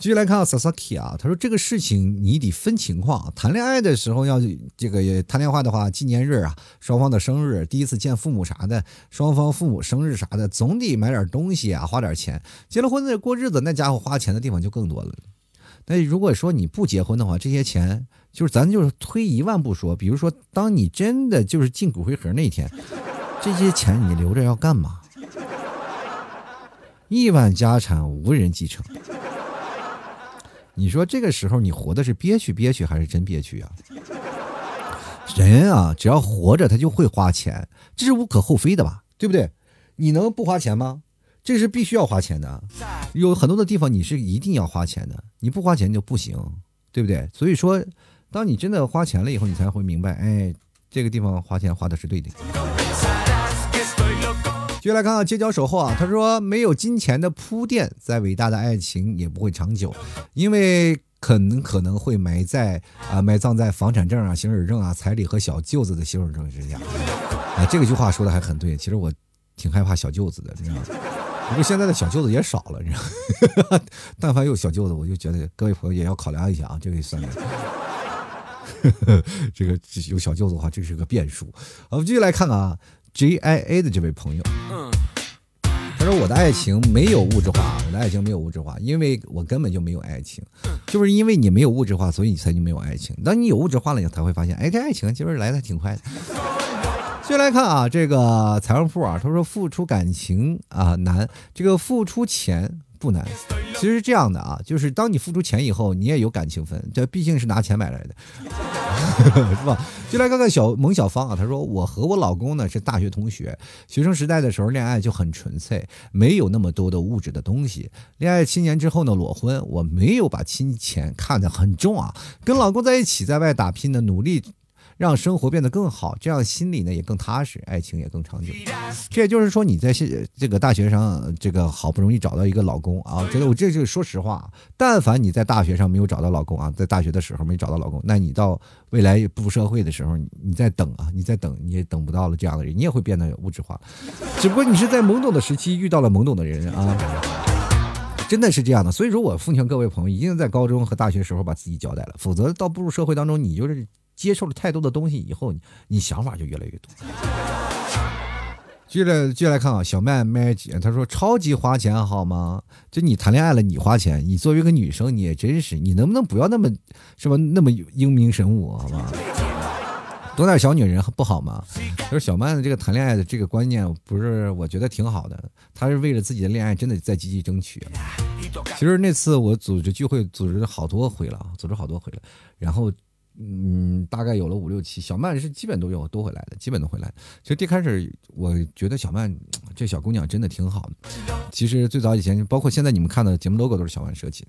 继续来看啊 Sasaki 啊，他说这个事情你得分情况，谈恋爱的时候要这个谈恋爱的话，纪念日啊，双方的生日，第一次见父母啥的，双方父母生日啥的，总得买点东西啊，花点钱。结了婚的过日子，那家伙花钱的地方就更多了。那如果说你不结婚的话，这些钱就是咱就是推一万步说，比如说当你真的就是进骨灰盒那天，这些钱你留着要干嘛？亿万家产无人继承。你说这个时候你活的是憋屈憋屈还是真憋屈啊？人啊，只要活着他就会花钱，这是无可厚非的吧？对不对？你能不花钱吗？这是必须要花钱的。有很多的地方你是一定要花钱的，你不花钱就不行，对不对？所以说，当你真的花钱了以后，你才会明白，哎，这个地方花钱花的是对的。继续来看看街角守候啊，他说没有金钱的铺垫，再伟大的爱情也不会长久，因为可能可能会埋在啊埋葬在房产证啊、行驶证啊、彩礼和小舅子的行驶证之下。啊，这个句话说的还很对，其实我挺害怕小舅子的，你知道吗？不过现在的小舅子也少了，你知道吗？但凡有小舅子，我就觉得各位朋友也要考量一下啊，这个算的。这个有小舅子的话，这是个变数。我们继续来看看啊。J I A 的这位朋友，他说：“我的爱情没有物质化，我的爱情没有物质化，因为我根本就没有爱情，就是因为你没有物质化，所以你才就没有爱情。当你有物质化了，你才会发现，哎，这爱情其实来的挺快的。”接来看啊，这个财务部啊，他说：“付出感情啊难，这个付出钱不难，其实这样的啊，就是当你付出钱以后，你也有感情分，这毕竟是拿钱买来的，是吧？就来看看小萌小芳啊，她说我和我老公呢是大学同学，学生时代的时候恋爱就很纯粹，没有那么多的物质的东西。恋爱七年之后呢裸婚，我没有把金钱看得很重啊，跟老公在一起在外打拼的努力。让生活变得更好，这样心里呢也更踏实，爱情也更长久。这也就是说，你在现这个大学上，这个好不容易找到一个老公啊，觉得我这是说实话，但凡你在大学上没有找到老公啊，在大学的时候没找到老公，那你到未来步入社会的时候，你在等啊，你在等，你也等不到了这样的人，你也会变得物质化。只不过你是在懵懂的时期遇到了懵懂的人啊，真的是这样的。所以说我奉劝各位朋友，一定在高中和大学时候把自己交代了，否则到步入社会当中，你就是。接受了太多的东西以后，你想法就越来越多。接着接着来看啊，小麦麦姐她说超级花钱好吗？就你谈恋爱了，你花钱，你作为一个女生，你也真是，你能不能不要那么是吧？那么英明神武好吗？懂点小女人不好吗？就是小曼的这个谈恋爱的这个观念，不是我觉得挺好的。她是为了自己的恋爱，真的在积极争取。其实那次我组织聚会，组织了好多回了啊，组织好多回了，然后。嗯，大概有了五六期，小曼是基本都有都会来的，基本都会来。其实一开始我觉得小曼这小姑娘真的挺好的。其实最早以前，包括现在你们看的节目 logo 都是小曼设计，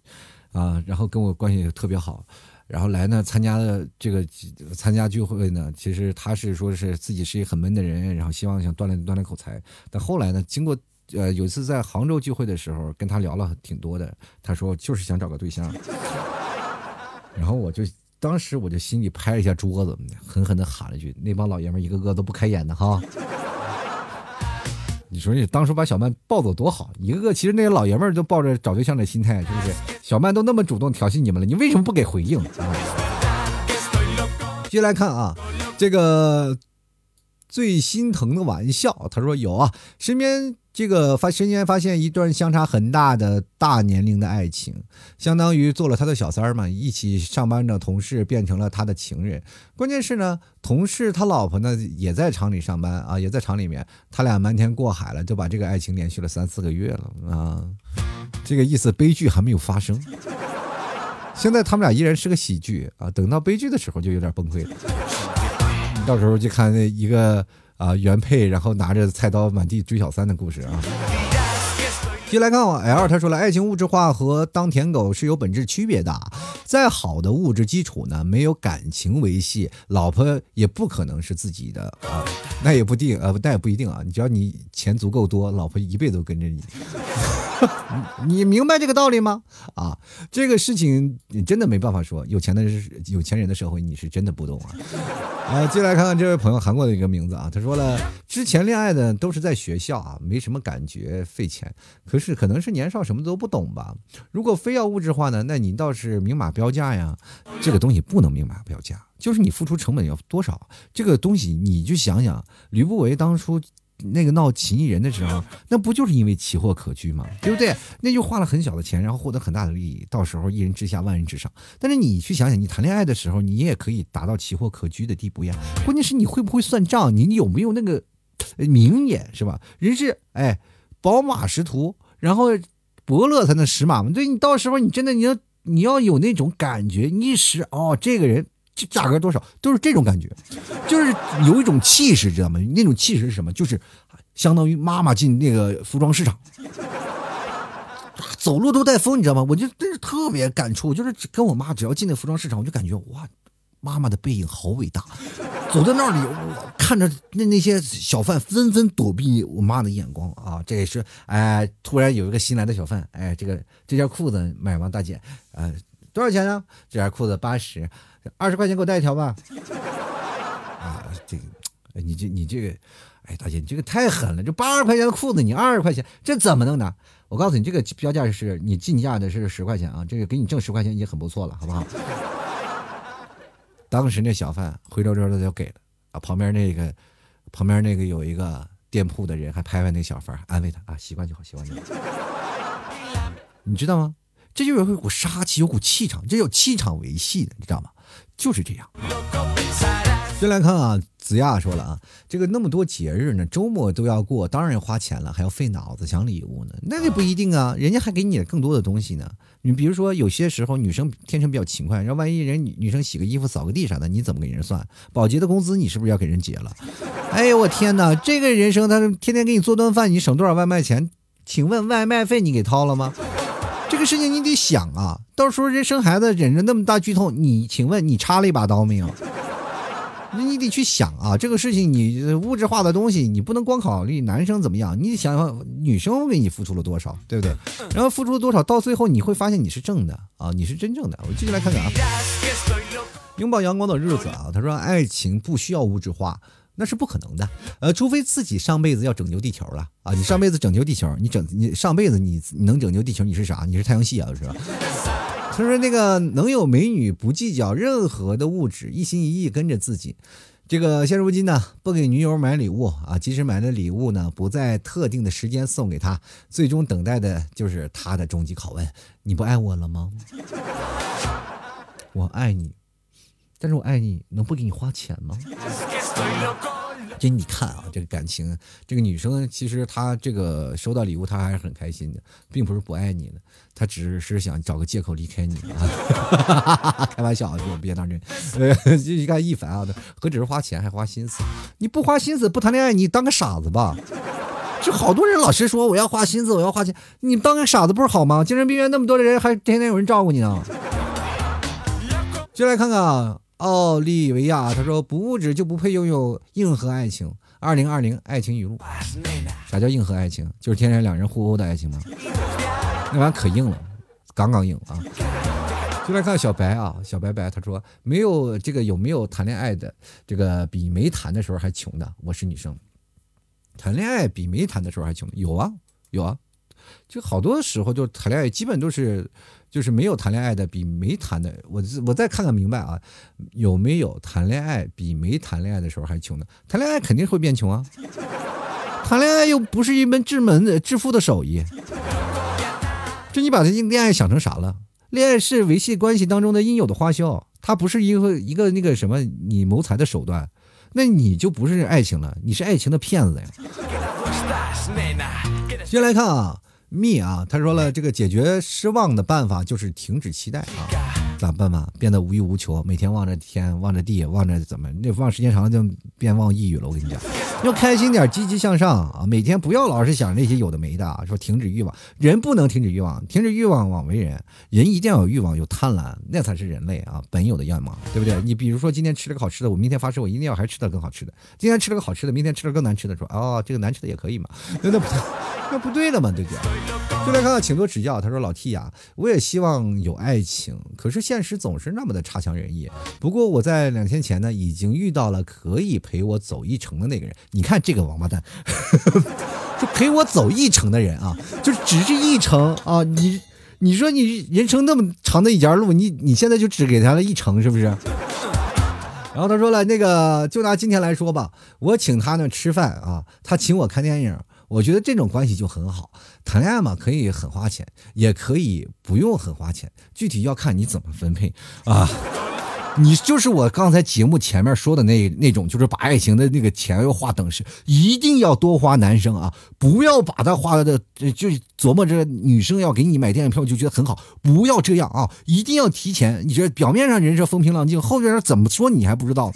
啊，然后跟我关系也特别好。然后来呢参加的这个参加聚会呢，其实她是说是自己是一个很闷的人，然后希望想锻炼锻炼口才。但后来呢，经过呃有一次在杭州聚会的时候，跟她聊了挺多的，她说就是想找个对象。然后我就。当时我就心里拍了一下桌子，狠狠的喊了句：“那帮老爷们一个个都不开眼的哈！” 你说你当初把小曼抱走多好，一个个其实那些老爷们都抱着找对象的心态，是不是？小曼都那么主动调戏你们了，你为什么不给回应？接下来看啊，这个最心疼的玩笑，他说有啊，身边。这个发身边发现一段相差很大的大年龄的爱情，相当于做了他的小三儿嘛，一起上班的同事变成了他的情人。关键是呢，同事他老婆呢也在厂里上班啊，也在厂里面，他俩瞒天过海了，就把这个爱情连续了三四个月了啊。这个意思，悲剧还没有发生。现在他们俩依然是个喜剧啊，等到悲剧的时候就有点崩溃了。到时候就看那一个。啊，原配然后拿着菜刀满地追小三的故事啊。接来看我 L，他说了，爱情物质化和当舔狗是有本质区别的。再好的物质基础呢，没有感情维系，老婆也不可能是自己的啊。那也不定啊，那也不一定啊。你只要你钱足够多，老婆一辈子都跟着你。你明白这个道理吗？啊，这个事情你真的没办法说。有钱的人，有钱人的社会，你是真的不懂啊。啊，接来看看这位朋友韩国的一个名字啊，他说了，之前恋爱的都是在学校啊，没什么感觉，费钱。可是可能是年少什么都不懂吧。如果非要物质化呢，那你倒是明码标价呀。这个东西不能明码标价，就是你付出成本要多少，这个东西你就想想，吕不韦当初。那个闹秦异人的时候，那不就是因为奇货可居吗？对不对？那就花了很小的钱，然后获得很大的利益，到时候一人之下万人之上。但是你去想想，你谈恋爱的时候，你也可以达到奇货可居的地步呀。关键是你会不会算账，你有没有那个明眼，是吧？人是哎，宝马识途，然后伯乐才能识马嘛。对你到时候你真的你要你要有那种感觉，你一识哦，这个人。价格多少都是这种感觉，就是有一种气势，知道吗？那种气势是什么？就是相当于妈妈进那个服装市场，走路都带风，你知道吗？我就真是特别感触，就是跟我妈只要进那服装市场，我就感觉哇，妈妈的背影好伟大。走在那里，我看着那那些小贩纷纷躲避我妈的眼光啊，这也是哎，突然有一个新来的小贩，哎，这个这件裤子买吗，大姐？呃，多少钱呢？这件裤子八十。二十块钱给我带一条吧。啊，这个，你这你这个，哎，大姐，你这个太狠了！这八十块钱的裤子，你二十块钱，这怎么弄的？我告诉你，这个标价是你进价的是十块钱啊，这个给你挣十块钱已经很不错了，好不好？当时那小贩灰溜溜的就给了啊，旁边那个旁边那个有一个店铺的人还拍拍那小贩，安慰他啊，习惯就好，习惯就好。你知道吗？这就有一股杀气，有股气场，这叫气场维系的，你知道吗？就是这样。先来看啊，子亚说了啊，这个那么多节日呢，周末都要过，当然要花钱了，还要费脑子想礼物呢。那就不一定啊，人家还给你更多的东西呢。你比如说，有些时候女生天生比较勤快，然后万一人女女生洗个衣服、扫个地啥的，你怎么给人算？保洁的工资你是不是要给人结了？哎呦我天哪，这个人生他天天给你做顿饭，你省多少外卖钱？请问外卖费你给掏了吗？这个事情你得想啊，到时候人生孩子忍着那么大剧痛，你请问你插了一把刀没有？那你得去想啊，这个事情你物质化的东西，你不能光考虑男生怎么样，你得想想女生为你付出了多少，对不对？然后付出了多少，到最后你会发现你是正的啊，你是真正的。我继续来看看啊，拥抱阳光的日子啊，他说爱情不需要物质化，那是不可能的，呃，除非自己上辈子要拯救地球了啊，你上辈子拯救地球，你整你上辈子你你能拯救地球，你是啥？你是太阳系啊，是吧？他说：“那个能有美女不计较任何的物质，一心一意跟着自己。这个现如今呢，不给女友买礼物啊，即使买的礼物呢，不在特定的时间送给她，最终等待的就是她的终极拷问：你不爱我了吗？我爱你，但是我爱你能不给你花钱吗？”给你看啊，这个感情，这个女生其实她这个收到礼物，她还是很开心的，并不是不爱你的，她只是想找个借口离开你啊。开玩笑，我别当真。呃，你看一凡啊，何止是花钱，还花心思。你不花心思，不谈恋爱，你当个傻子吧。就好多人老是说我要花心思，我要花钱，你当个傻子不是好吗？精神病院那么多的人，还天天有人照顾你呢。就来看看啊。奥利维亚他说：“不物质就不配拥有硬核爱情。”二零二零爱情语录，啥叫硬核爱情？就是天天两人互殴的爱情吗？那玩意可硬了，杠杠硬啊！就来看小白啊，小白白他说：“没有这个有没有谈恋爱的这个比没谈的时候还穷的？我是女生，谈恋爱比没谈的时候还穷？有啊，有啊，就好多时候就谈恋爱基本都是。”就是没有谈恋爱的比没谈的，我我再看看明白啊，有没有谈恋爱比没谈恋爱的时候还穷的？谈恋爱肯定会变穷啊，谈恋爱又不是一门致门的致富的手艺。这你把这恋爱想成啥了？恋爱是维系关系当中的应有的花销，它不是一个一个那个什么你谋财的手段，那你就不是爱情了，你是爱情的骗子呀。先来看啊。蜜啊，他说了，这个解决失望的办法就是停止期待啊。咋办嘛？变得无欲无求，每天望着天，望着地，望着怎么？那望时间长了就变望抑郁了。我跟你讲，要开心点，积极向上啊！每天不要老是想那些有的没的啊。说停止欲望，人不能停止欲望，停止欲望枉为人。人一定要有欲望，有贪婪，那才是人类啊本有的样貌，对不对？你比如说今天吃了个好吃的，我明天发誓我一定要还吃的更好吃的。今天吃了个好吃的，明天吃了更难吃的，说哦，这个难吃的也可以嘛？那那不那不对的嘛，对不对？就来看看，请多指教。他说老 T 呀，我也希望有爱情，可是。现现实总是那么的差强人意。不过我在两天前呢，已经遇到了可以陪我走一程的那个人。你看这个王八蛋，就陪我走一程的人啊，就只是一程啊。你你说你人生那么长的一截路，你你现在就只给他了一程，是不是？然后他说了，那个就拿今天来说吧，我请他呢吃饭啊，他请我看电影。我觉得这种关系就很好，谈恋爱嘛，可以很花钱，也可以不用很花钱，具体要看你怎么分配啊。你就是我刚才节目前面说的那那种，就是把爱情的那个钱要划等式，一定要多花男生啊，不要把它花的就琢磨着女生要给你买电影票就觉得很好，不要这样啊，一定要提前。你这表面上人设风平浪静，后边怎么说你还不知道。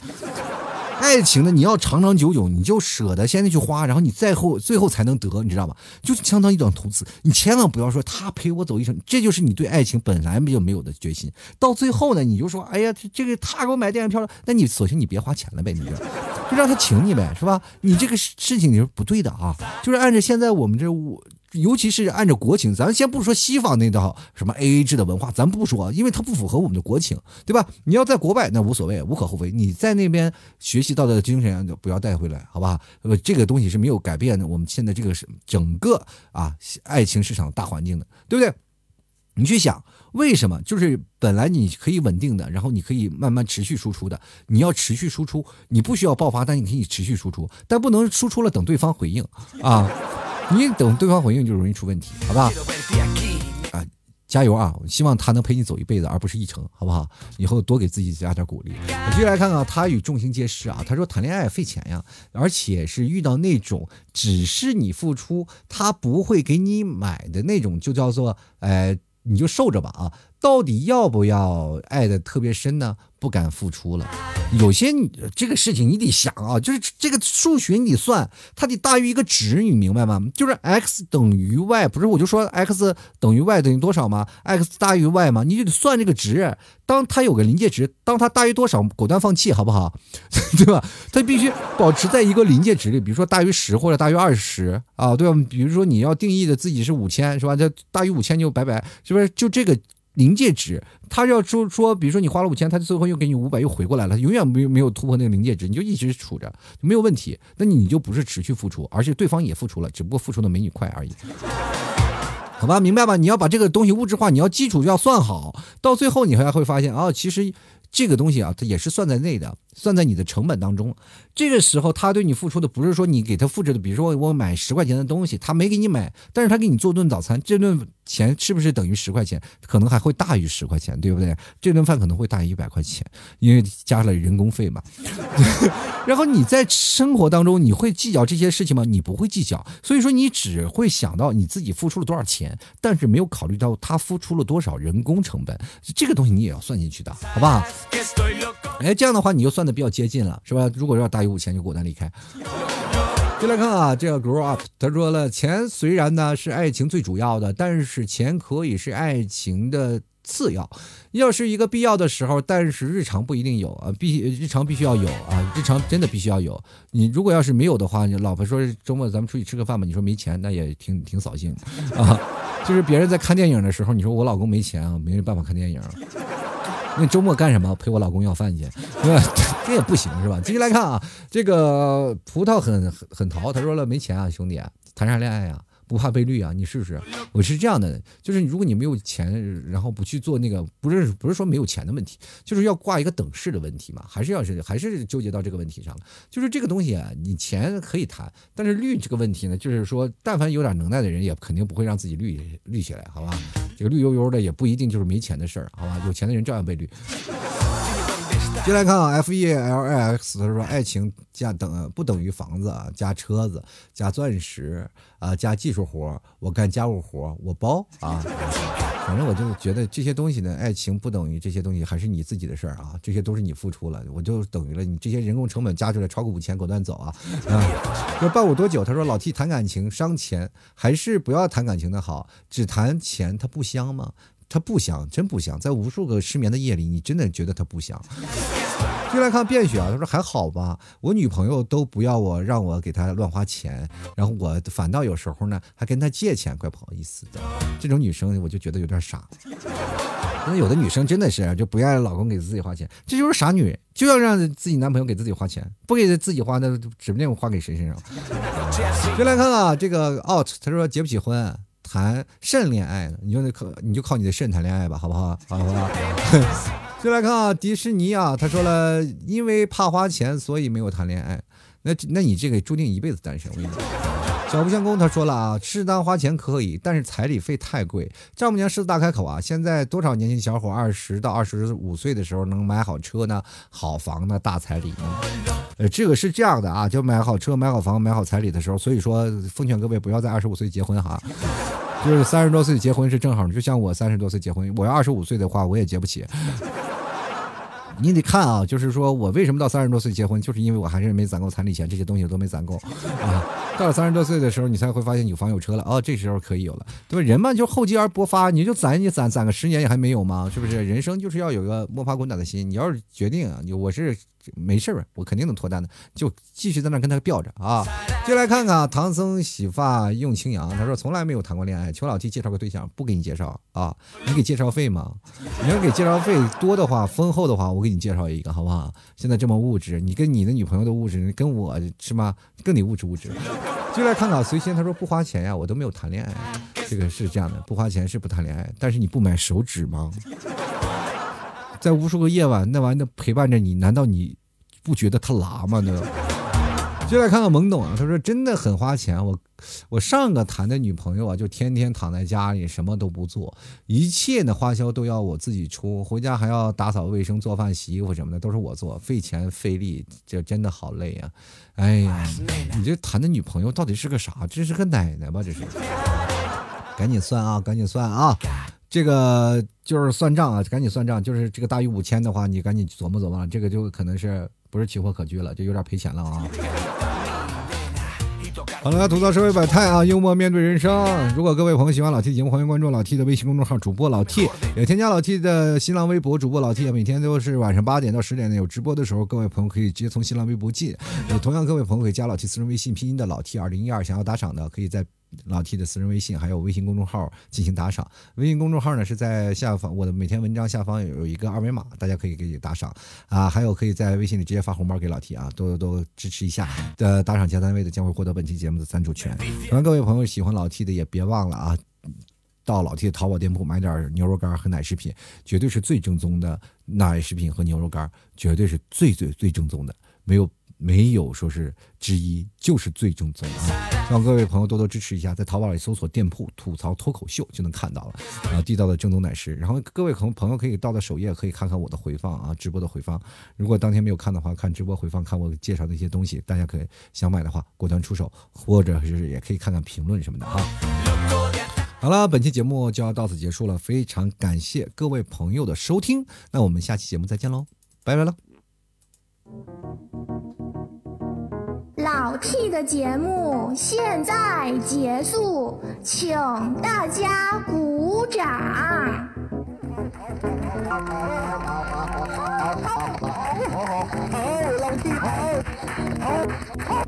爱情呢，你要长长久久，你就舍得现在去花，然后你再后最后才能得，你知道吧？就相当于一种投资。你千万不要说他陪我走一程，这就是你对爱情本来就没有的决心。到最后呢，你就说，哎呀，这个他给我买电影票了，那你索性你别花钱了呗，你就就让他请你呗，是吧？你这个事情你是不对的啊，就是按照现在我们这我。尤其是按照国情，咱先不说西方那套什么 A A 制的文化，咱不说，因为它不符合我们的国情，对吧？你要在国外那无所谓，无可厚非。你在那边学习到的精神就不要带回来，好吧？这个东西是没有改变的。我们现在这个是整个啊爱情市场大环境的，对不对？你去想，为什么？就是本来你可以稳定的，然后你可以慢慢持续输出的，你要持续输出，你不需要爆发，但你可以持续输出，但不能输出了等对方回应啊。你等对方回应就容易出问题，好吧？啊，加油啊！希望他能陪你走一辈子，而不是一程，好不好？以后多给自己加点鼓励。我继续来看看，他与众星皆是啊。他说谈恋爱费钱呀，而且是遇到那种只是你付出，他不会给你买的那种，就叫做哎，你就受着吧啊。到底要不要爱的特别深呢？不敢付出了。有些这个事情你得想啊，就是这个数学你得算，它得大于一个值，你明白吗？就是 x 等于 y，不是我就说 x 等于 y 等于多少吗？x 大于 y 吗？你就得算这个值。当它有个临界值，当它大于多少，果断放弃，好不好？对吧？它必须保持在一个临界值里，比如说大于十或者大于二十啊，对吧？比如说你要定义的自己是五千，是吧？这大于五千就拜拜，是不是？就这个。临界值，他要说说，比如说你花了五千，他最后又给你五百，又回过来了，永远没有没有突破那个临界值，你就一直处着，没有问题。那你就不是持续付出，而是对方也付出了，只不过付出的没你快而已。好吧，明白吧？你要把这个东西物质化，你要基础要算好，到最后你还会发现啊，其实这个东西啊，它也是算在内的，算在你的成本当中。这个时候，他对你付出的不是说你给他复制的，比如说我买十块钱的东西，他没给你买，但是他给你做顿早餐，这顿钱是不是等于十块钱？可能还会大于十块钱，对不对？这顿饭可能会大于一百块钱，因为加了人工费嘛。然后你在生活当中，你会计较这些事情吗？你不会计较，所以说你只会想到你自己付出了多少钱，但是没有考虑到他付出了多少人工成本，这个东西你也要算进去的，好不好？哎，这样的话你就算的比较接近了，是吧？如果要大。于五千就果断离开。就来看啊，这个 grow up，他说了，钱虽然呢是爱情最主要的，但是钱可以是爱情的次要。要是一个必要的时候，但是日常不一定有啊，必日常必须要有啊，日常真的必须要有。你如果要是没有的话，你老婆说周末咱们出去吃个饭吧，你说没钱，那也挺挺扫兴 啊。就是别人在看电影的时候，你说我老公没钱啊，没办法看电影。那周末干什么？陪我老公要饭去，是吧？这也不行，是吧？继续来看啊，这个葡萄很很很淘，他说了没钱啊，兄弟，谈啥恋爱呀？不怕被绿啊？你试试。我是这样的，就是如果你没有钱，然后不去做那个，不是不是说没有钱的问题，就是要挂一个等式的问题嘛，还是要是还是纠结到这个问题上了。就是这个东西啊，你钱可以谈，但是绿这个问题呢，就是说，但凡有点能耐的人，也肯定不会让自己绿绿起来，好吧？这个绿油油的也不一定就是没钱的事儿，好吧？有钱的人照样被绿。接来看啊，F E L I X，他说爱情加等不等于房子啊，加车子，加钻石啊，加技术活我干家务活我包啊。反正我就觉得这些东西呢，爱情不等于这些东西，还是你自己的事儿啊，这些都是你付出了，我就等于了你这些人工成本加出来超过五千，果断走啊。啊，说伴我多久？他说老 T 谈感情伤钱，还是不要谈感情的好，只谈钱它不香吗？它不香，真不香。在无数个失眠的夜里，你真的觉得它不香。就来看便雪啊，他说还好吧，我女朋友都不要我，让我给她乱花钱，然后我反倒有时候呢还跟她借钱，怪不好意思的。这种女生我就觉得有点傻。那有的女生真的是就不愿意老公给自己花钱，这就是傻女人，就要让自己男朋友给自己花钱，不给自己花，那指不定花给谁身上。就来看啊，这个 out，他说结不起婚。谈肾恋爱呢，你就靠你就靠你的肾谈恋爱吧，好不好？好不好？就来看啊，迪士尼啊，他说了，因为怕花钱，所以没有谈恋爱。那那你这个注定一辈子单身。我跟你讲。小不相公他说了啊，适当花钱可以，但是彩礼费太贵。丈母娘狮子大开口啊，现在多少年轻小伙二十到二十五岁的时候能买好车呢？好房呢？大彩礼呢？呃，这个是这样的啊，就买好车、买好房、买好彩礼的时候，所以说奉劝各位不要在二十五岁结婚哈，就是三十多岁结婚是正好，就像我三十多岁结婚，我要二十五岁的话我也结不起。你得看啊，就是说我为什么到三十多岁结婚，就是因为我还是没攒够彩礼钱，这些东西都没攒够啊。到了三十多岁的时候，你才会发现有房有车了哦，这时候可以有了，对吧？人嘛就厚积而薄发，你就攒你攒攒个十年也还没有吗？是不是？人生就是要有个摸爬滚打的心。你要是决定啊，你我是。没事儿，我肯定能脱单的，就继续在那跟他吊着啊！就来看看唐僧洗发用清扬，他说从来没有谈过恋爱，求老弟介绍个对象，不给你介绍啊？你给介绍费吗？你要给介绍费多的话，丰厚的话，我给你介绍一个，好不好？现在这么物质，你跟你的女朋友的物质，跟我是吗？更得物质物质。就来看看随心，他说不花钱呀，我都没有谈恋爱，这个是这样的，不花钱是不谈恋爱，但是你不买手指吗？在无数个夜晚，那玩意儿陪伴着你，难道你不觉得他拉吗？呢？就来看看懵懂啊，他说真的很花钱。我我上个谈的女朋友啊，就天天躺在家里什么都不做，一切的花销都要我自己出，回家还要打扫卫生、做饭、洗衣服什么的都是我做，费钱费力，这真的好累啊！哎呀，你这谈的女朋友到底是个啥？这是个奶奶吧？这是？赶紧算啊，赶紧算啊！这个就是算账啊，赶紧算账。就是这个大于五千的话，你赶紧琢磨琢磨，这个就可能是。不是奇货可居了，就有点赔钱了啊！好了，吐槽社会百态啊，幽默面对人生。如果各位朋友喜欢老 T 的节目，欢迎关注老 T 的微信公众号，主播老 T，也添加老 T 的新浪微博，主播老 T。每天都是晚上八点到十点有直播的时候，各位朋友可以直接从新浪微博进。也同样，各位朋友可以加老 T 私人微信，拼音的老 T 二零一二，想要打赏的可以在。老 T 的私人微信还有微信公众号进行打赏，微信公众号呢是在下方，我的每天文章下方有一个二维码，大家可以给打赏啊，还有可以在微信里直接发红包给老 T 啊，多多支持一下的打赏加单位的将会获得本期节目的赞助权。同样，各位朋友喜欢老 T 的也别忘了啊，到老 T 的淘宝店铺买点牛肉干和奶食品，绝对是最正宗的奶食品和牛肉干，绝对是最最最正宗的，没有。没有说是之一，就是最正宗啊！希望各位朋友多多支持一下，在淘宝里搜索店铺“吐槽脱口秀”就能看到了啊，地道的正宗奶食。然后各位朋朋友可以到的首页可以看看我的回放啊，直播的回放。如果当天没有看的话，看直播回放，看我介绍的一些东西，大家可以想买的话果断出手，或者是也可以看看评论什么的啊。好了，本期节目就要到此结束了，非常感谢各位朋友的收听，那我们下期节目再见喽，拜拜了。老 T 的节目现在结束，请大家鼓掌。好，老 T 好，好，好，